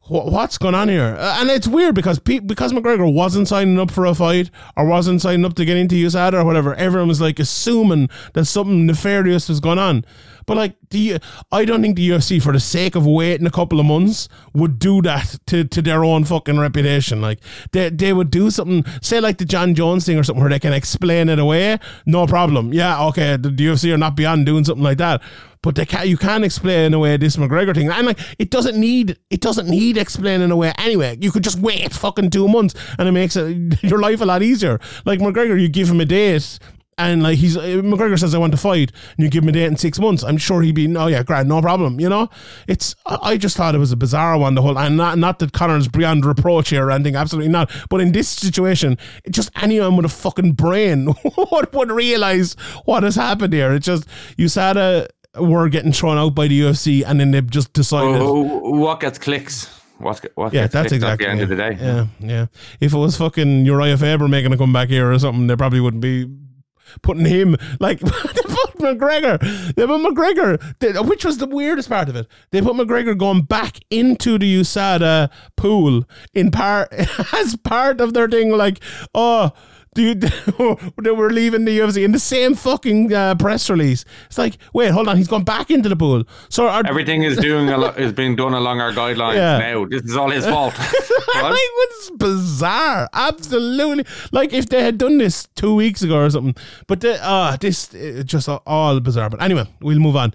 what's going on here? Uh, and it's weird because pe- because McGregor wasn't signing up for a fight or wasn't signing up to get into USADA or whatever. Everyone was like assuming that something nefarious was going on. But like the, I don't think the UFC, for the sake of waiting a couple of months, would do that to, to their own fucking reputation. Like they they would do something, say like the Jon Jones thing or something, where they can explain it away. No problem. Yeah, okay. The, the UFC are not beyond doing something like that but they can you can explain away this McGregor thing. And like it doesn't need it doesn't need explaining away anyway. You could just wait fucking two months and it makes it, your life a lot easier. Like McGregor, you give him a date and like he's uh, McGregor says I want to fight, and you give him a date in six months, I'm sure he'd be oh yeah, grand, no problem. You know, it's I just thought it was a bizarre one. The whole and not not that Conor's beyond reproach here or anything, absolutely not. But in this situation, it just anyone with a fucking brain would, would realize what has happened here. It's just USADA were getting thrown out by the UFC, and then they've just decided. Oh, what gets clicks? What, what Yeah, that's exactly at the end it. of the day. Yeah, yeah. If it was fucking Uriah Faber making a comeback here or something, they probably wouldn't be putting him like they put McGregor. They put McGregor, they- which was the weirdest part of it. They put McGregor going back into the USADA pool in part as part of their thing. Like, oh. Dude, they were leaving the UFC in the same fucking uh, press release. It's like, wait, hold on, he's gone back into the pool. So are, Everything is doing a lo- is being done along our guidelines Yeah. now. This is all his fault. Mean, it's bizarre. Absolutely. Like if they had done this two weeks ago or something. But they, uh, this just all bizarre. But anyway, we'll move on.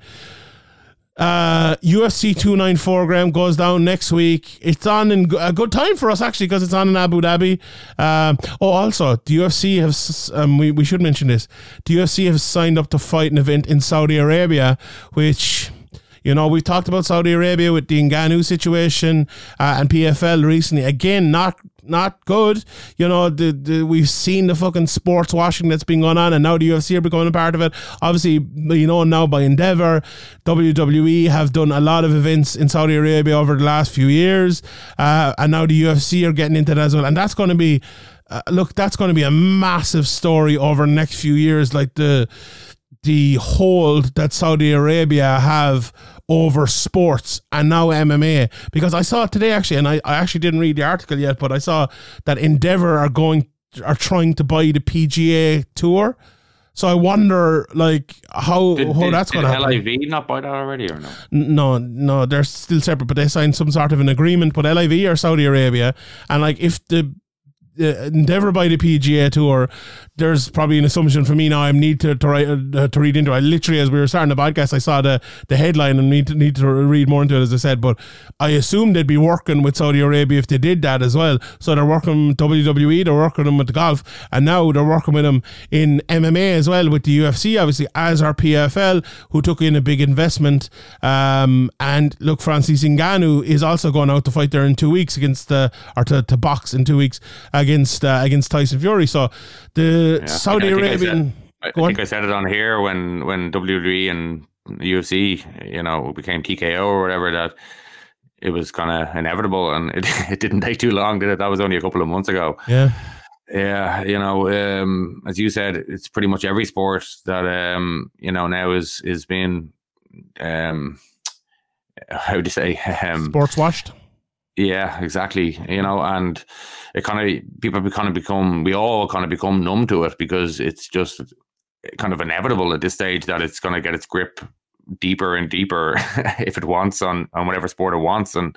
Uh, UFC 294 Graeme goes down next week. It's on in a good time for us actually because it's on in Abu Dhabi. Um, oh, also the UFC have um, we we should mention this. The UFC have signed up to fight an event in Saudi Arabia, which. You know, we've talked about Saudi Arabia with the Ngannou situation uh, and PFL recently. Again, not not good. You know, the, the we've seen the fucking sports washing that's been going on, and now the UFC are becoming a part of it. Obviously, you know now by Endeavor, WWE have done a lot of events in Saudi Arabia over the last few years, uh, and now the UFC are getting into that as well, and that's going to be. Uh, look, that's going to be a massive story over the next few years. Like the the hold that Saudi Arabia have over sports and now MMA. Because I saw it today actually, and I, I actually didn't read the article yet, but I saw that Endeavor are going are trying to buy the PGA tour. So I wonder like how Did, how did- that's going to happen. LIV not buy that already or no? No, no, they're still separate, but they signed some sort of an agreement. But LIV or Saudi Arabia, and like if the uh, Endeavor by the PGA Tour, there's probably an assumption for me now. I need to to, write, uh, to read into. it. I literally, as we were starting the podcast, I saw the the headline and need to need to read more into it. As I said, but I assume they'd be working with Saudi Arabia if they did that as well. So they're working WWE, they're working them with the golf, and now they're working with them in MMA as well with the UFC, obviously as our PFL, who took in a big investment. Um, and look, Francis Ngannou is also going out to fight there in two weeks against the or to, to box in two weeks against uh, against Tyson Fury. So the Yeah, Saudi I I Arabian. I, I Go think I said it on here when when WWE and UFC, you know, became TKO or whatever that it was kind of inevitable, and it, it didn't take too long, did it? That was only a couple of months ago. Yeah. Yeah, you know, um, as you said, it's pretty much every sport that um, you know now is is being um, how do you say um, Sports washed. Yeah, exactly. You know, and it kind of people kind of become we all kind of become numb to it because it's just kind of inevitable at this stage that it's going to get its grip deeper and deeper if it wants on on whatever sport it wants and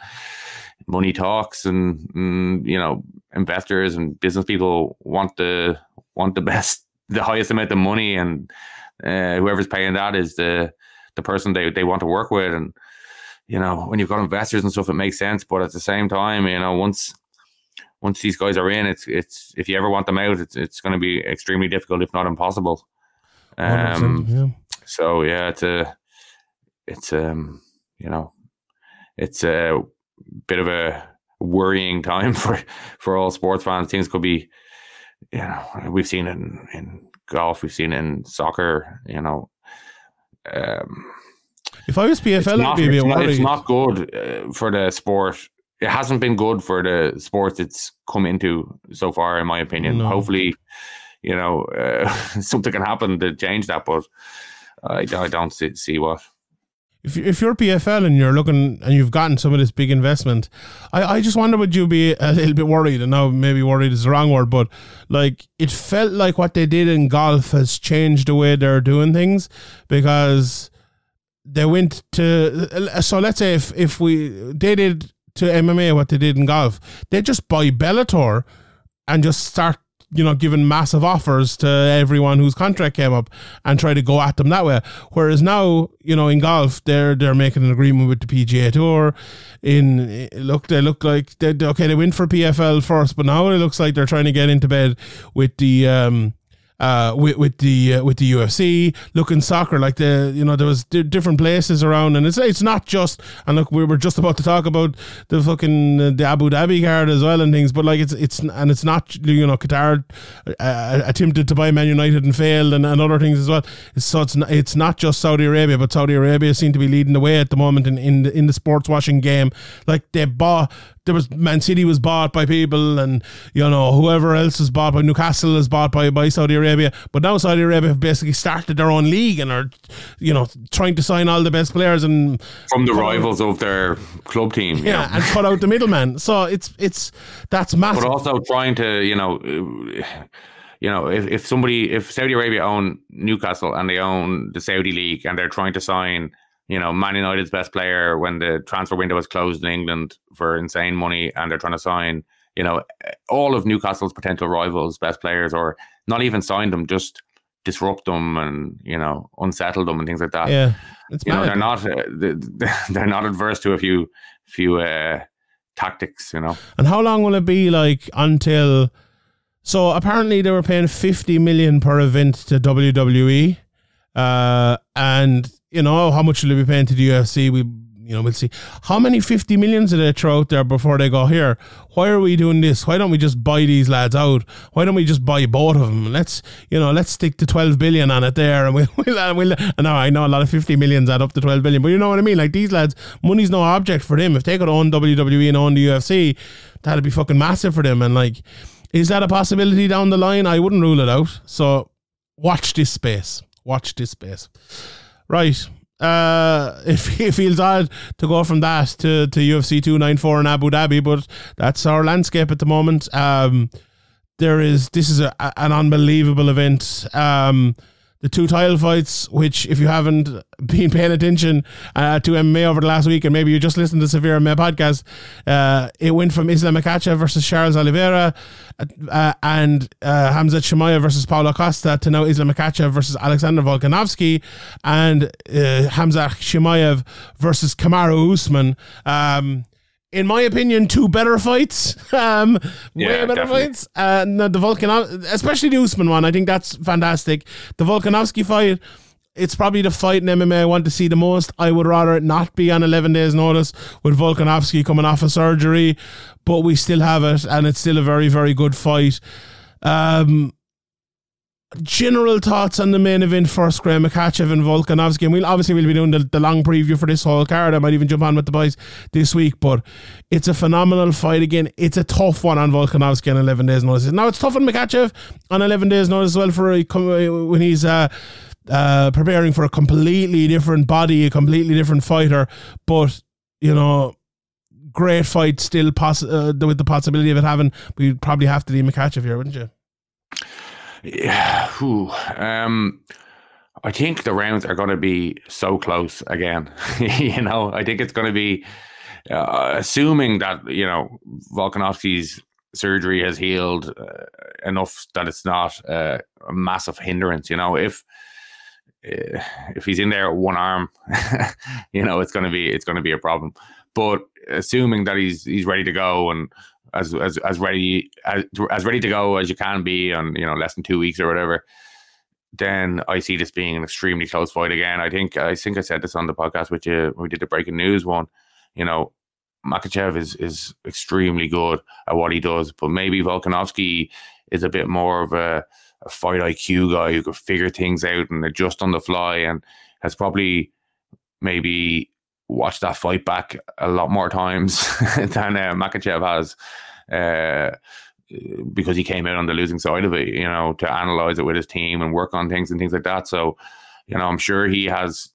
money talks and mm, you know investors and business people want the want the best the highest amount of money and uh, whoever's paying that is the the person they, they want to work with and you know, when you've got investors and stuff, it makes sense. But at the same time, you know, once once these guys are in, it's it's if you ever want them out, it's it's going to be extremely difficult, if not impossible. Um, yeah. so yeah, it's a it's um you know, it's a bit of a worrying time for for all sports fans. Things could be, you know, we've seen it in, in golf, we've seen it in soccer. You know. Um, If I was it's PFL, I'd be a bit it's not, it's not good uh, for the sport. It hasn't been good for the sports it's come into so far, in my opinion. No. Hopefully, you know, uh, something can happen to change that, but I, I don't see, see what. if, if you're PFL and you're looking and you've gotten some of this big investment, I, I just wonder would you be a little bit worried? And now maybe worried is the wrong word, but like it felt like what they did in golf has changed the way they're doing things because they went to so let's say if if we they did to MMA what they did in golf, they just buy Bellator and just start you know giving massive offers to everyone whose contract came up and try to go at them that way. Whereas now you know in golf they're they're making an agreement with the PGA Tour. In look they look like they okay they went for PFL first, but now it looks like they're trying to get into bed with the um uh, with, with the uh, with the UFC. Looking soccer, like the you know there was d- different places around, and it's it's not just. And look, we were just about to talk about the fucking uh, the Abu Dhabi card as well and things, but like it's it's and it's not you know Qatar uh, attempted to buy Man United and failed, and, and other things as well. So it's not, it's not just Saudi Arabia, but Saudi Arabia seem to be leading the way at the moment in in the, in the sports washing game. Like they bought there was Man City was bought by people, and you know whoever else is bought by Newcastle is bought by by Saudi Arabia. But now Saudi Arabia have basically started their own league and are, you know, trying to sign all the best players and from the rivals of their club team. yeah, know. and cut out the middleman. So it's it's that's massive. but also trying to you know you know if, if somebody if saudi arabia own newcastle and they own the saudi league and they're trying to sign you know man united's best player when the transfer window was closed in england for insane money and they're trying to sign you know all of newcastle's potential rivals best players or not even sign them just disrupt them and you know unsettle them and things like that yeah, it's you know they're not uh, they- they're not adverse to a few few uh tactics you know And how long will it be like until? So apparently they were paying fifty million per event to WWE, uh, and you know how much will they be paying to the UFC? We you know we'll see how many fifty millions did they throw out there before they go here. Why are we doing this? Why don't we just buy these lads out? Why don't we just buy both of them? Let's you know let's stick to twelve billion on it there, and we'll we'll. we'll and now I know a lot of fifty millions add up to twelve billion, but you know what I mean. Like these lads, money's no object for them. If they could own WWE and own the UFC, that'd be fucking massive for them. And like, is that a possibility down the line? I wouldn't rule it out. So watch this space. Watch this space. Right. Uh, it, it feels odd to go from that to, to UFC 294 in Abu Dhabi, but that's our landscape at the moment. Um, there is this is a, an unbelievable event. Um, the two title fights, which if you haven't been paying attention uh, to MMA over the last week, and maybe you just listened to Severe MMA podcast, uh, it went from Islam Makhachev versus Charles Oliveira uh, and uh, Hamza Chimaev versus Paulo Costa to now Islam Makhachev versus Alexander Volkanovski and uh, Hamza Chimaev versus Kamaru Usman. Um, in my opinion, two better fights. Um, way Yeah, better definitely. fights. Uh, no, the Volkanov, especially the Usman one, I think that's fantastic. The Volkanovski fight, it's probably the fight in MMA I want to see the most. I would rather it not be on 11 days' notice with Volkanovski coming off of surgery, but we still have it, and it's still a very, very good fight. Um, general thoughts on the main event first, Graeme Makhachev and Volkanovski. And we'll obviously we'll be doing the, the long preview for this whole card. I might even jump on with the boys this week, but it's a phenomenal fight again. It's a tough one on Volkanovski on 11 days notice. Now it's tough on Makhachev on 11 days notice as well for a, when he's uh, uh, preparing for a completely different body, a completely different fighter. But you know, great fight still poss- uh, with the possibility of it having. We'd probably have to leave Makhachev here, wouldn't you? Yeah, whew. um, I think the rounds are going to be so close again. you know, I think it's going to be, uh, assuming that you know Volkanovski's surgery has healed uh, enough that it's not uh, a massive hindrance. You know, if uh, if he's in there at one arm, you know, it's going to be it's going to be a problem. But assuming that he's he's ready to go and as as as ready as, as ready to go as you can be on you know less than two weeks or whatever, then I see this being an extremely close fight again. I think I think I said this on the podcast you when we did the breaking news one. You know, Makhachev is is extremely good at what he does, but maybe Volkanovski is a bit more of a, a fight IQ guy who could figure things out and adjust on the fly, and has probably maybe watched that fight back a lot more times than uh, Makhachev has. Uh, because he came out on the losing side of it, you know, to analyze it with his team and work on things and things like that. So, you know, I'm sure he has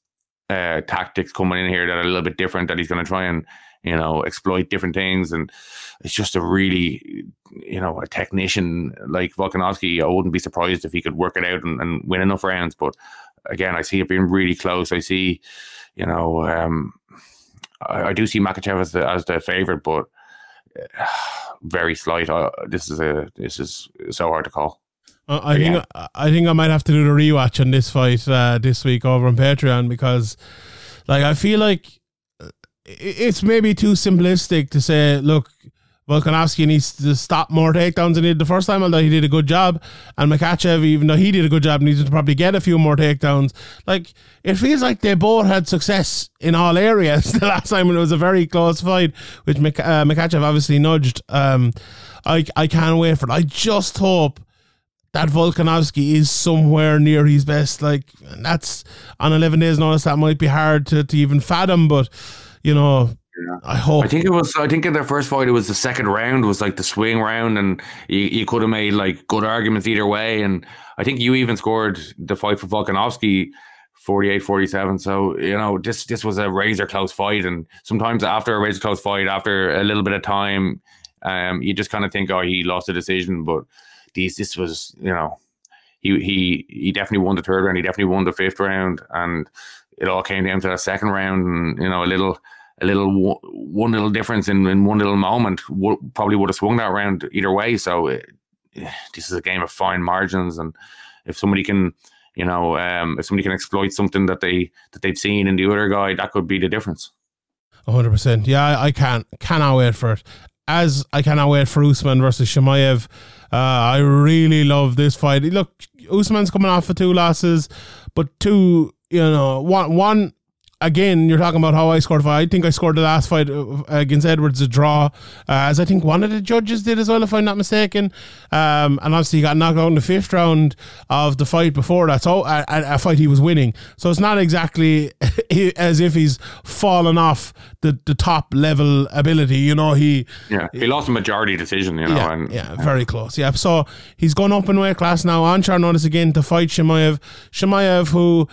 uh, tactics coming in here that are a little bit different that he's going to try and, you know, exploit different things. And it's just a really, you know, a technician like Volkanovski. I wouldn't be surprised if he could work it out and, and win enough rounds. But again, I see it being really close. I see, you know, um, I, I do see Makhachev as the, as the favorite, but uh, very slight. Uh, this is a this is so hard to call. Uh, I think I think I might have to do the rewatch on this fight uh, this week over on Patreon because, like, I feel like uh, it's maybe too simplistic to say, look, Volkanovski needs to stop more takedowns than he did the first time, although he did a good job. And Makhachev, even though he did a good job, needs to probably get a few more takedowns. Like, it feels like they both had success in all areas the last time when it was a very close fight, which Mik- uh, Makhachev obviously nudged. Um, I, I can't wait for it. I just hope that Volkanovski is somewhere near his best. Like, that's on 11 days' notice, that might be hard to, to even fathom, but, you know, I hope. I think it was. I think in their first fight, it was the second round was like the swing round, and you, you could have made like good arguments either way. And I think you even scored the fight for Volkanovski 48-47. So you know this this was a razor close fight, and sometimes after a razor close fight, after a little bit of time, um, you just kind of think, oh, he lost a decision. But these this was you know he he he definitely won the third round. He definitely won the fifth round, and it all came down to the second round, and you know a little a little one little difference in, in one little moment w- probably would have swung that around either way. So it, this is a game of fine margins, and if somebody can, you know, um, if somebody can exploit something that they that they've seen in the other guy, that could be the difference. hundred percent. Yeah, I, can't cannot wait for it. As I cannot wait for Usman versus Chimaev. Uh, I really love this fight. Look, Usman's coming off of two losses, but two, you know, one one again, you're talking about how I scored. I think I scored the last fight uh, against Edwards a draw, uh, as I think one of the judges did as well, if I'm not mistaken. Um, and obviously, he got knocked out in the fifth round of the fight before that. So, a, a fight he was winning. So, it's not exactly as if he's fallen off the, the top level ability. You know, he. Yeah, he lost a majority decision, you know. Yeah, and, yeah, very close. Yeah. So, he's gone up in weight class now on short notice again to fight Chimaev. Chimaev, who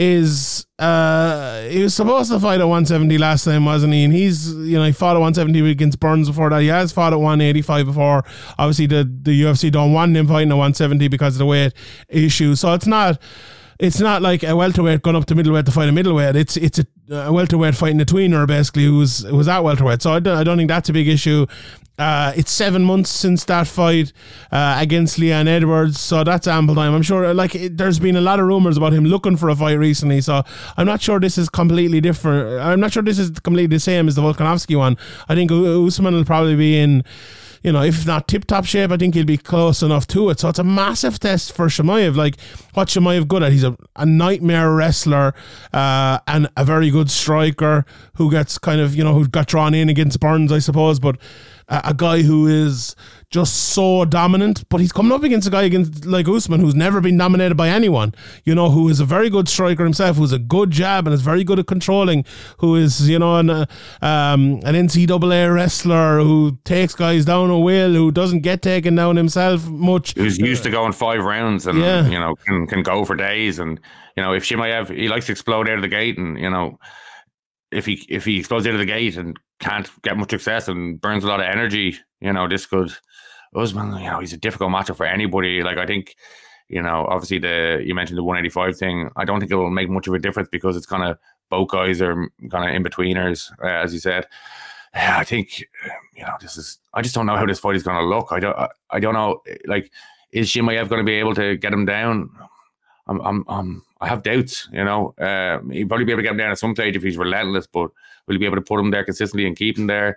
is uh he was supposed to fight at 170 last time wasn't he and he's you know he fought at 170 against Burns before that he has fought at 185 before obviously the the UFC don't want him fighting at 170 because of the weight issue so it's not it's not like a welterweight going up to middleweight to fight a middleweight. It's it's a, a welterweight fighting a tweener basically who's who's at welterweight. So I don't, I don't think that's a big issue. Uh, it's seven months since that fight uh, against Leon Edwards, so that's ample time. I'm sure. Like, it, there's been a lot of rumors about him looking for a fight recently, so I'm not sure this is completely different. I'm not sure this is completely the same as the Volkanovski one. I think Usman will probably be in you know, if not tip top shape, I think he'll be close enough to it. So it's a massive test for Chimaev. Like, what Chimaev good at? He's a, a nightmare wrestler uh, and a very good striker who gets kind of, you know, who got drawn in against Burns, I suppose, but a, a guy who is just so dominant, but he's coming up against a guy against like Usman who's never been dominated by anyone. You know, who is a very good striker himself, who's a good jab and is very good at controlling. Who is you know an uh, um, an NCAA wrestler who takes guys down a will, who doesn't get taken down himself much. Who's used to going five rounds and Yeah. you know can can go for days and you know if Chimaev he likes to explode out of the gate and you know if he if he explodes out of the gate and can't get much success and burns a lot of energy, you know this could Usman, you know, he's a difficult matchup for anybody. Like I think, you know, obviously the you mentioned the 185 thing. I don't think it will make much of a difference because it's kind of both guys are kind of in betweeners, uh, as you said. Yeah, I think you know this is. I just don't know how this fight is going to look. I don't. I, I don't know. Like, is Chimaev going to be able to get him down? I'm. I'm. I'm I have doubts. You know, uh, he'll probably be able to get him down at some stage if he's relentless. But will he be able to put him there consistently and keep him there?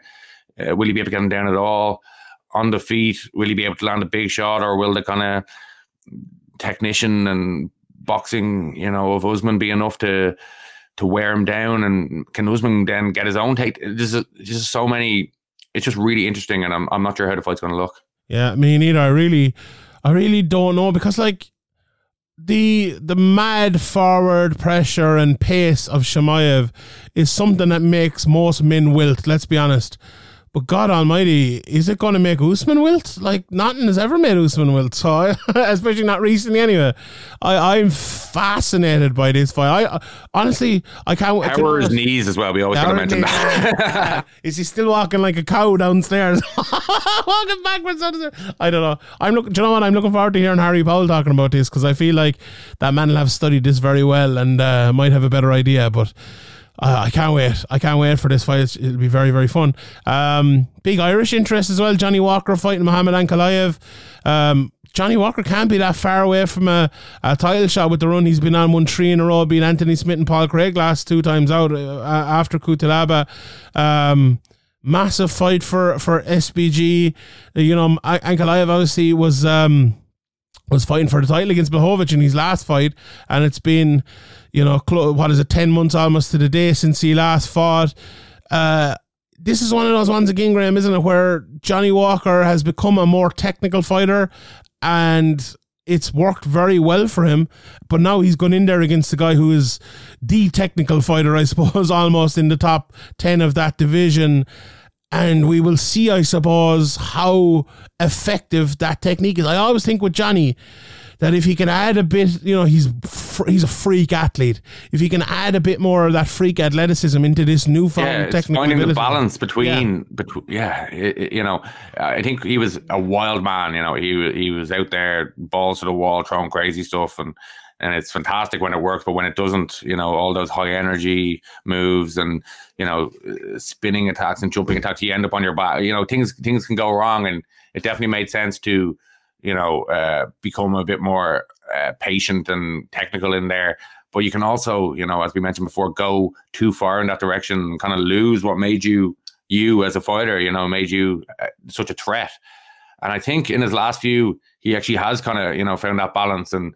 Uh, will he be able to get him down at all? On the feet, will he be able to land a big shot, or will the kind of technician and boxing, you know, of Usman be enough to to wear him down? And can Usman then get his own take? There's a- just so many. It's just really interesting, and I'm I'm not sure how the fight's going to look. Yeah, me neither. I really, I really don't know because like the the mad forward pressure and pace of Chimaev is something that makes most men wilt. Let's be honest. But God Almighty, is it going to make Usman wilt? Like nothing has ever made Usman wilt. So, I, especially not recently, anyway. I I'm fascinated by this fight. I honestly, I can't. How are his knees as well? We always got to mention that. Is he still walking like a cow downstairs? walking backwards downstairs. I don't know. I'm looking. Do you know what? I'm looking forward to hearing Harry Powell talking about this because I feel like that man will have studied this very well and uh, might have a better idea. But uh, I can't wait. I can't wait for this fight. It'll be very very fun. Um, big Irish interest as well. Johnny Walker fighting Muhammad Ankalaev. Um, Johnny Walker can't be that far away from a, a title shot with the run he's been on. one three in a row, beat Anthony Smith and Paul Craig last two times out uh, after Cutelaba. Um, massive fight for for SBG. You know, An- Ankalaev obviously was um was fighting for the title against Blachowicz in his last fight, and it's been, you know, what is it, ten months almost to the day since he last fought. Uh, this is one of those ones again, Graeme, isn't it, where Johnny Walker has become a more technical fighter, and it's worked very well for him. But now he's gone in there against the guy who is the technical fighter, I suppose, almost in the top ten of that division. And we will see, I suppose, how effective that technique is. I always think with Johnny that if he can add a bit, you know, he's fr- he's a freak athlete. If he can add a bit more of that freak athleticism into this newfound Yeah, technical finding the balance between, between yeah, i- i- you know, I think he was a wild man. You know, he he was out there, balls to the wall, throwing crazy stuff, and and it's fantastic when it works. But when it doesn't, you know, all those high energy moves and you know, spinning attacks and jumping attacks, you end up on your back. You know, things things can go wrong, and it definitely made sense to you know uh, become a bit more uh, patient and technical in there. But you can also, you know, as we mentioned before, go too far in that direction and kind of lose what made you you as a fighter. You know, made you uh, such a threat. And I think in his last few, he actually has kind of you know found that balance and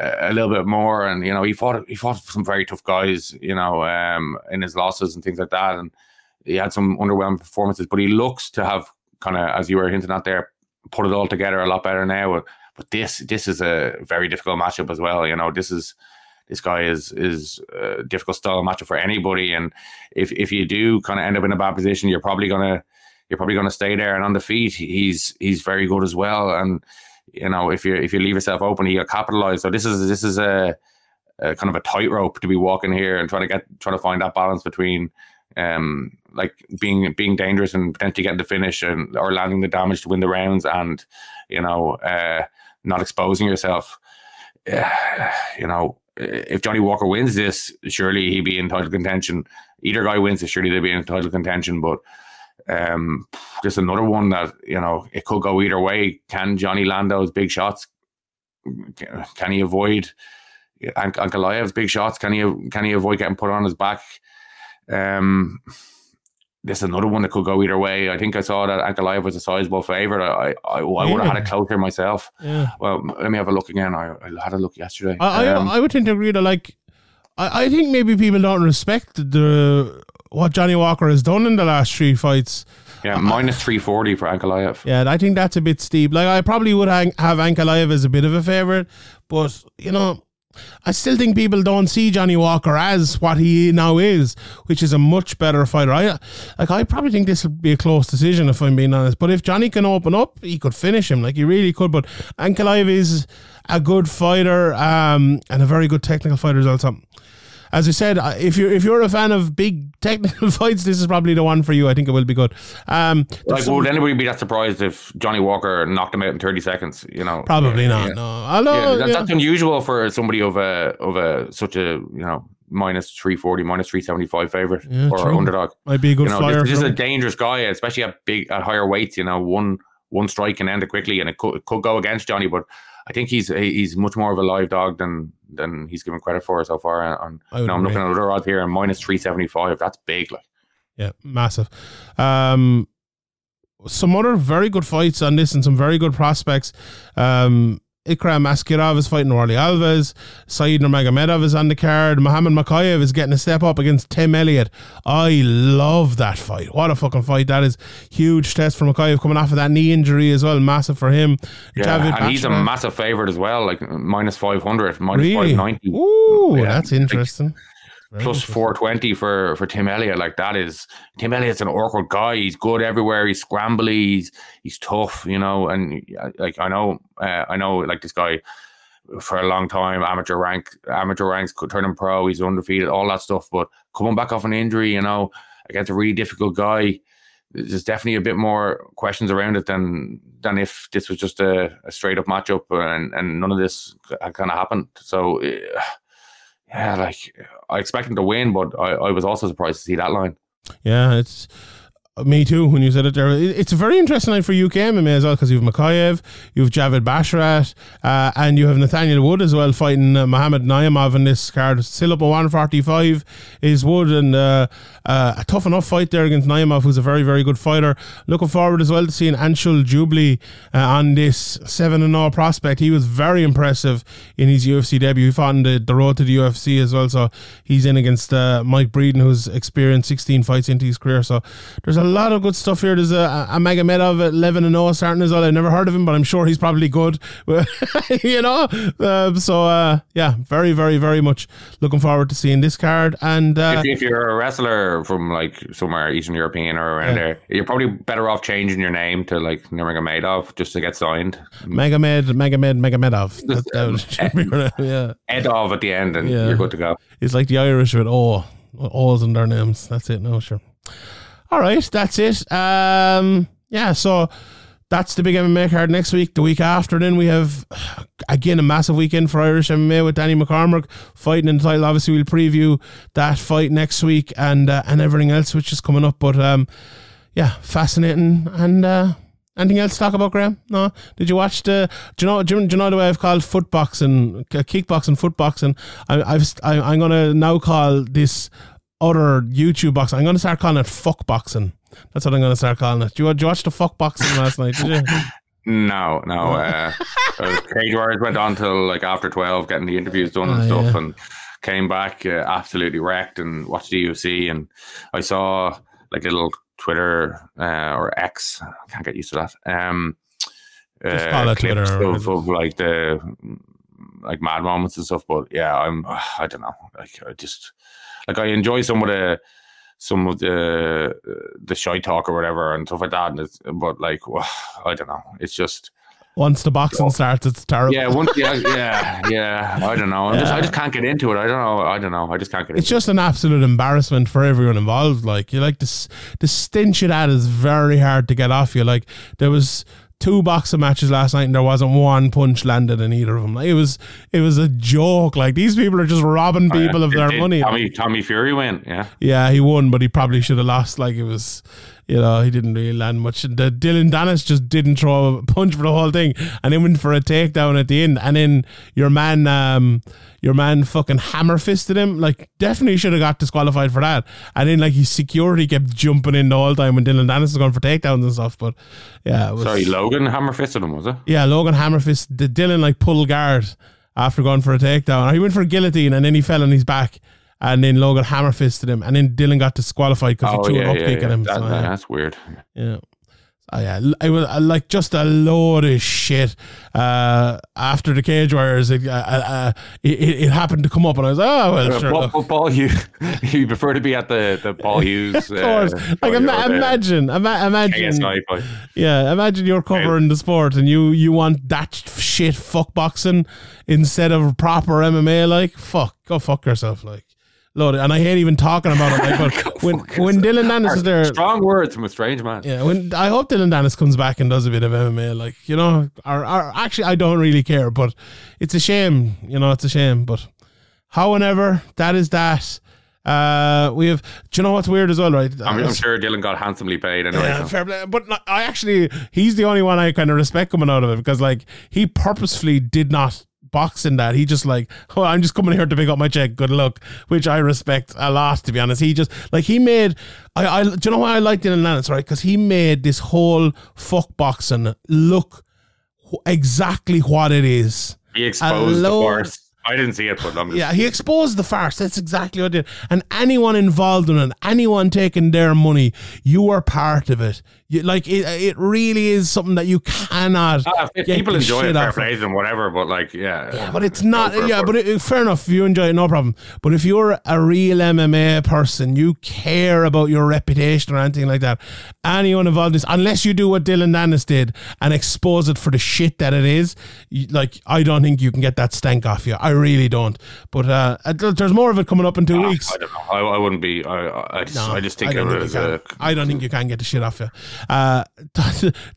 uh, a little bit more. And you know, he fought he fought some very tough guys. You know, um, in his losses and things like that. And he had some underwhelming performances, but he looks to have kind of, as you were hinting at there, put it all together a lot better now. But this this is a very difficult matchup as well. You know, this is this guy is is a difficult style matchup for anybody. And if if you do kind of end up in a bad position, you're probably gonna you're probably gonna stay there. And on the feet, he's he's very good as well. And you know, if you if you leave yourself open, got capitalize. So this is this is a, a kind of a tightrope to be walking here and trying to get trying to find that balance between um like being being dangerous and potentially getting the finish and or landing the damage to win the rounds and you know uh not exposing yourself. You know if Johnny Walker wins this surely he'd be in title contention. Either guy wins it surely they'd be in title contention but um just another one that you know it could go either way. Can Johnny land those big shots can he avoid Ank- Ankalaev's big shots? Can he can he avoid getting put on his back um, this is another one that could go either way. I think I saw that Ankalaev was a sizable favourite. I I, I would have had it closer myself. Yeah. Well, let me have a look again. I, I had a look yesterday. I, I, Um, I would tend to agree that like I, I think maybe people don't respect the what Johnny Walker has done in the last three fights. yeah, minus three forty for Ankalaev. Yeah, I think that's a bit steep. Like I probably would hang, have Ankalaev as a bit of a favorite, but you know, I still think people don't see Johnny Walker as what he now is, which is a much better fighter. I like I probably think this would be a close decision if I'm being honest. But if Johnny can open up, he could finish him. Like he really could. But Ankalaev is a good fighter um, and a very good technical fighter as well. So, as I said, if you're if you're a fan of big technical fights, this is probably the one for you. I think it will be good. Um, Like, some- would anybody be that surprised if Johnny Walker knocked him out in thirty seconds? You know, Probably Yeah, not. yeah. No, although Yeah, that, that's unusual for somebody of a of a such a you know minus three forty, minus three seventy five favorite Yeah, or true. underdog. might be a good you know, flyer. this, this is a dangerous guy, especially at big at higher weights. You know, one one strike can end it quickly, and it could, it could go against Johnny. But I think he's he's much more of a live dog than than he's given credit for so far. And I you would know, I'm agree. looking at other odds here, and minus three seventy five. That's big. Like Yeah, massive. Um, some other very good fights on this and some very good prospects. Um, Ikram Askirov is fighting Warlley Alves. Saeed Nurmagomedov is on the card. Mohammed Mokaev is getting a step up against Tim Elliott. I love that fight. What a fucking fight that is. Huge test for Mokaev coming off of that knee injury as well. Massive for him. yeah, Javid and he's a massive favorite as well. Like minus five hundred, minus Really? five ninety. Ooh, Yeah, that's interesting. Very plus interesting. 420 for for Tim Elliott. Like that is Tim Elliott's an awkward guy. He's good everywhere. He's scrambly. He's he's tough, you know. And like I know, uh, I know, like this guy for a long time, amateur rank, amateur ranks, could turn him pro. He's undefeated, all that stuff. But coming back off an injury, you know, against a really difficult guy. There's definitely a bit more questions around it than than if this was just a, a straight up matchup and, and none of this kind of happened. So uh, yeah, like I expect him to win, but I, I was also surprised to see that line. Yeah, it's. Me too. When you said it there, it's a very interesting night for UK MMA as well because you have Mokaev, you have Javid Basharat, uh, and you have Nathaniel Wood as well fighting uh, Mohammed Naimov in this card. Still up at one forty five is Wood, and uh, uh, a tough enough fight there against Naimov, who's a very very good fighter. Looking forward as well to seeing Anshul Jubli uh, on this seven and zero prospect. He was very impressive in his UFC debut. He fought on the, the road to the UFC as well, so he's in against uh, Mike Breeden, who's experienced sixteen fights into his career. So there's a lot of good stuff here. There's a, a Magomedov at 11 and 0 starting as well. I've never heard of him, but I'm sure he's probably good. you know? Um, so, uh, yeah, very, very, very much looking forward to seeing this card. And uh, if, if you're a wrestler from like somewhere Eastern European or around Yeah. there, you're probably better off changing your name to like Nurmagomedov just to get signed. Megamed, Megamed, Megomedov. That, that would- be yeah. Edov at the end, and Yeah. you're good to go. It's like the Irish with O. O's in their names. That's it. No, sure. All right, that's it. Um, yeah, so that's the big MMA card next week. The week after, then we have again a massive weekend for Irish MMA with Danny McCormick fighting in the title. Obviously, we'll preview that fight next week and uh, and everything else which is coming up. But um, yeah, fascinating and. Uh, Anything else to talk about, Graeme? No. Did you watch the? Do you know? Do you, do you know the way I've called footboxing, k- kickboxing, footboxing? I, I've I, I'm gonna now call this other YouTube box. I'm gonna start calling it fuck boxing. That's what I'm gonna start calling it. Do you, did you watch the fuck boxing last night? Did you? No, no. Uh, uh, Cage Warriors went on till like after twelve, getting the interviews done and Oh, stuff, yeah. and came back uh, absolutely wrecked and watched the UFC. And I saw like a little Twitter uh, or X. I can't get used to that. Um, Just uh, call it clips Twitter of, of like the like mad moments and stuff. But yeah, I'm I don't know. Like I just like I enjoy some of the some of the the shy talk or whatever and stuff like that. And it's, but like I don't know. It's just Once the boxing starts, it's terrible. yeah, once yeah, yeah, yeah. I don't know. I'm just, I just can't get into it. I don't know. I don't know. I just can't get It's just an absolute embarrassment for everyone involved. Like you like this, the stench of that is very hard to get off you. Like there was two boxing matches last night, and there wasn't one punch landed in either of them. Like, it was, it was a joke. Like these people are just robbing oh, people of Did- their did money. Tommy Tommy Fury win. Yeah. Yeah, he won, but he probably should have lost. Like it was, you know, he didn't really land much. The Dillon Danis just didn't throw a punch for the whole thing, and then went for a takedown at the end. And then your man, um, your man, fucking hammer fisted him. Like definitely should have got disqualified for that. And then like his security kept jumping in the whole time when Dillon Danis was going for takedowns and stuff. But yeah, it was, Sorry, Logan hammer fisted him, was it? yeah, Logan Hammerfist, the Dylan like pulled guard after going for a takedown. He went for a guillotine and then he fell on his back. And then Logan hammer hammerfisted him, and then Dylan got disqualified because he threw an up kick at him. That- so, yeah. That's weird. Yeah. Oh, yeah, it was uh, like just a load of shit. Uh, after the cage warriors, it, uh, uh, it, it it happened to come up, and I was like, oh well, Uh, sure. Paul. Paul, Hughes. you prefer to be at the, the Paul Hughes. of course, uh, like ima- imagine, ima- imagine, yeah, imagine you're covering the sport and you you want that shit fuck boxing instead of proper MMA. Like fuck, go fuck yourself. Like, load it. And I hate even talking about it. Like, but when when Dillon Danis is there, Strong words from a strange man. Yeah, when I hope Dillon Danis comes back and does a bit of MMA, like you know, or, or actually I don't really care, but it's a shame, you know, it's a shame. But however, that is that. Uh, we have. Do you know what's weird as well, right? I'm, I'm sure Dylan got handsomely paid anyway. Yeah, so. fair play. But no, I actually, he's the only one I kind of respect coming out of it because, like, he purposefully did not box in that. He just like, oh, I'm just coming here to pick up my check. Good luck, which I respect a lot. To be honest, he just like he made. I, I do you know why I liked Dylan Lennox, right? Because he made this whole fuck boxing look exactly what it is. He exposed the Hello. force. I didn't see it, but I'm Yeah, he exposed the farce. That's exactly what it did. And anyone involved in it, anyone taking their money, you are part of it. You, like it, it really is something that you cannot. Ah, get people enjoy it, fair plays and whatever, but like, yeah. Yeah, but it's not. Yeah, but- it, fair enough. If you enjoy it, no problem. But if you're a real MMA person, you care about your reputation or anything like that. Anyone involved in this, unless you do what Dillon Danis did and expose it for the shit that it is, you, like I don't think you can get that stank off you. I really don't. But uh, uh, there's more of it coming up in two weeks. I don't know. I, I wouldn't be. I, I- just, No, I just think I don't think you can. I don't think you can get the shit off you. Uh,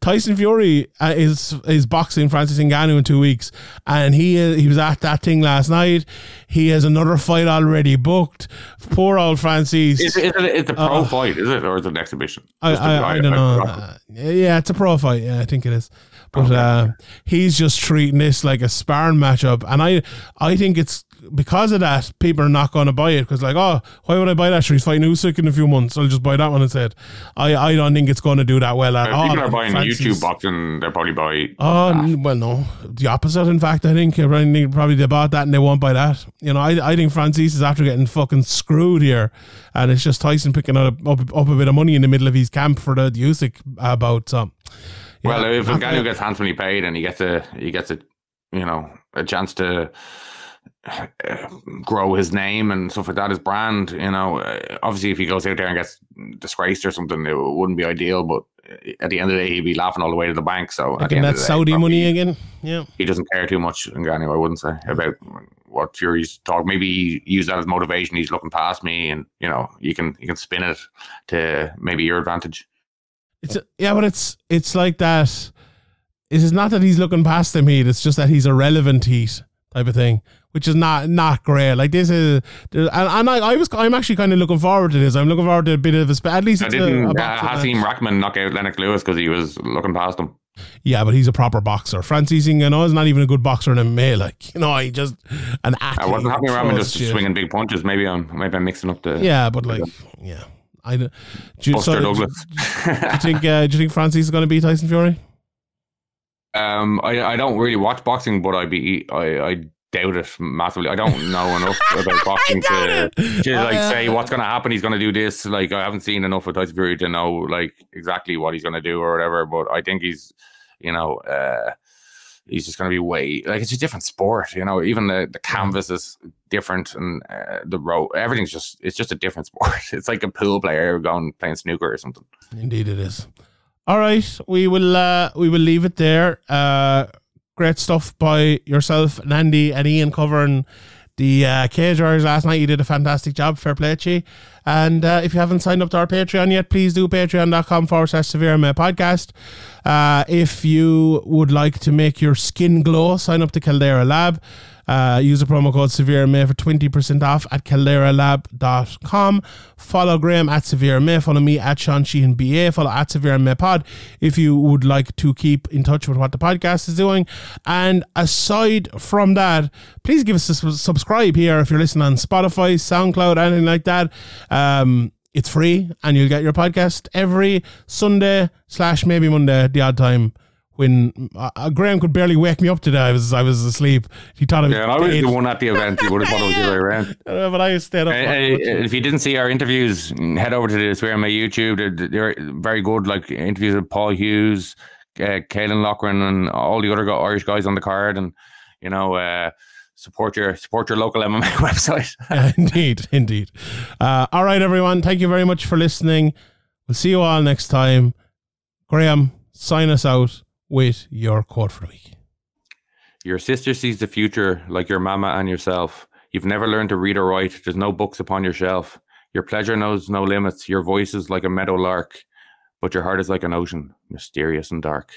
Tyson Fury uh, is is boxing Francis Ngannou in two weeks, and he uh, he was at that thing last night. He has another fight already booked. Poor old Francis. Is, it- is it, it's a pro fight, is it, or is it an exhibition? Uh, I, I, I don't know. Uh, yeah, it's a pro fight. Yeah, I think it is. But uh, he's just treating this like a sparring matchup, and I, I think it's because of that people are not going to buy it because like, oh, why would I buy that? Sure, he's fighting Usyk in a few months. I'll just buy that one instead. I, I don't think it's going to do that well at If all. people are buying Francis- YouTube boxing, they'll probably buy. Oh n- well, no, the opposite. In fact, I think probably they bought that and they won't buy that. You know, I, I think Francis is after getting fucking screwed here, and it's just Tyson picking up up, up a bit of money in the middle of his camp for the Usyk uh, bout. So, Well, if not Ngannou gonna- gets handsomely paid and he gets a he gets a you know a chance to uh, grow his name and stuff like that, his brand. You know, uh, obviously if he goes out there and gets disgraced or something, it wouldn't be ideal. But at the end of the day, he'd be laughing all the way to the bank. So at the Getting end that of the day, Saudi money again. Yeah. He doesn't care too much, Ngannou. I wouldn't say about what Fury's talk. Maybe he use that as motivation. He's looking past me, and you know, you can you can spin it to maybe your advantage. It's yeah, but it's it's like that. It is not that he's looking past them heat. It's just that he's irrelevant heat type of thing, which is not not great. Like this is, and, and I, I was I'm actually kind of looking forward to this. I'm looking forward to a bit of a at least I didn't a uh, Hasim. Rahman knock out Lennox Lewis because he was looking past him. Yeah, but he's a proper boxer. Francis Ngannou is not even a good boxer in MMA. Like you know, he just an athlete. I wasn't happy around just shit. swinging big punches. Maybe I'm maybe I'm mixing up the Yeah, but like yeah, I do you, Buster so, do, Douglas. you think uh, do you think Francis is going to beat Tyson Fury? um, I I don't really watch boxing, but I be I I doubt it massively. I don't know enough about boxing to, to like Uh, say what's going to happen. He's going to do this. Like I haven't seen enough of Tyson Fury to know like exactly what he's going to do or whatever. But I think he's you know. uh He's just going to be way like it's a different sport, you know. Even the, the canvas is different, and uh, the road, everything's just it's just a different sport. It's like a pool player going playing snooker or something. Indeed, it is. All right, we will uh, we will leave it there. Uh, great stuff by yourself and Andy and Ian covering the uh, cage warriors last night. You did a fantastic job. Fair play to you. And uh, if you haven't signed up to our Patreon yet, please do patreon.com forward slash severe MMA podcast. Uh, if you would like to make your skin glow, sign up to Caldera Lab. Uh, use the promo code Severe for 20% off at calderalab.com. Follow Graeme at Severe. Follow me at Sean Sheehan BA. Follow at Severe Pod if you would like to keep in touch with what the podcast is doing. And aside from that, please give us a subscribe here if you're listening on Spotify, SoundCloud, anything like that. Um, it's free and you'll get your podcast every Sunday slash maybe Monday, the odd time. When uh, uh, Graeme could barely wake me up today, I was I was asleep. He thought I was Yeah, I was the one at the event. You would have thought it was the other way around. Uh, but I stayed up. Hey, hey, if you didn't see our interviews, head over to the SevereMMA YouTube. They're, they're very good, like interviews with Paul Hughes, uh, Caolan Loughran, and all the other Irish guys on the card. And you know, uh, support your support your local MMA website. Indeed, indeed. Uh, all right, everyone. Thank you very much for listening. We'll see you all next time. Graeme, sign us out with your quote for the week. Your sister sees the future like your mama and yourself. You've never learned to read or write. There's no books upon your shelf. Your pleasure knows no limits. Your voice is like a meadow lark, but your heart is like an ocean, mysterious and dark.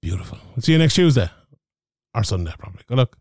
Beautiful. We'll see you next Tuesday or Sunday, probably. Good luck.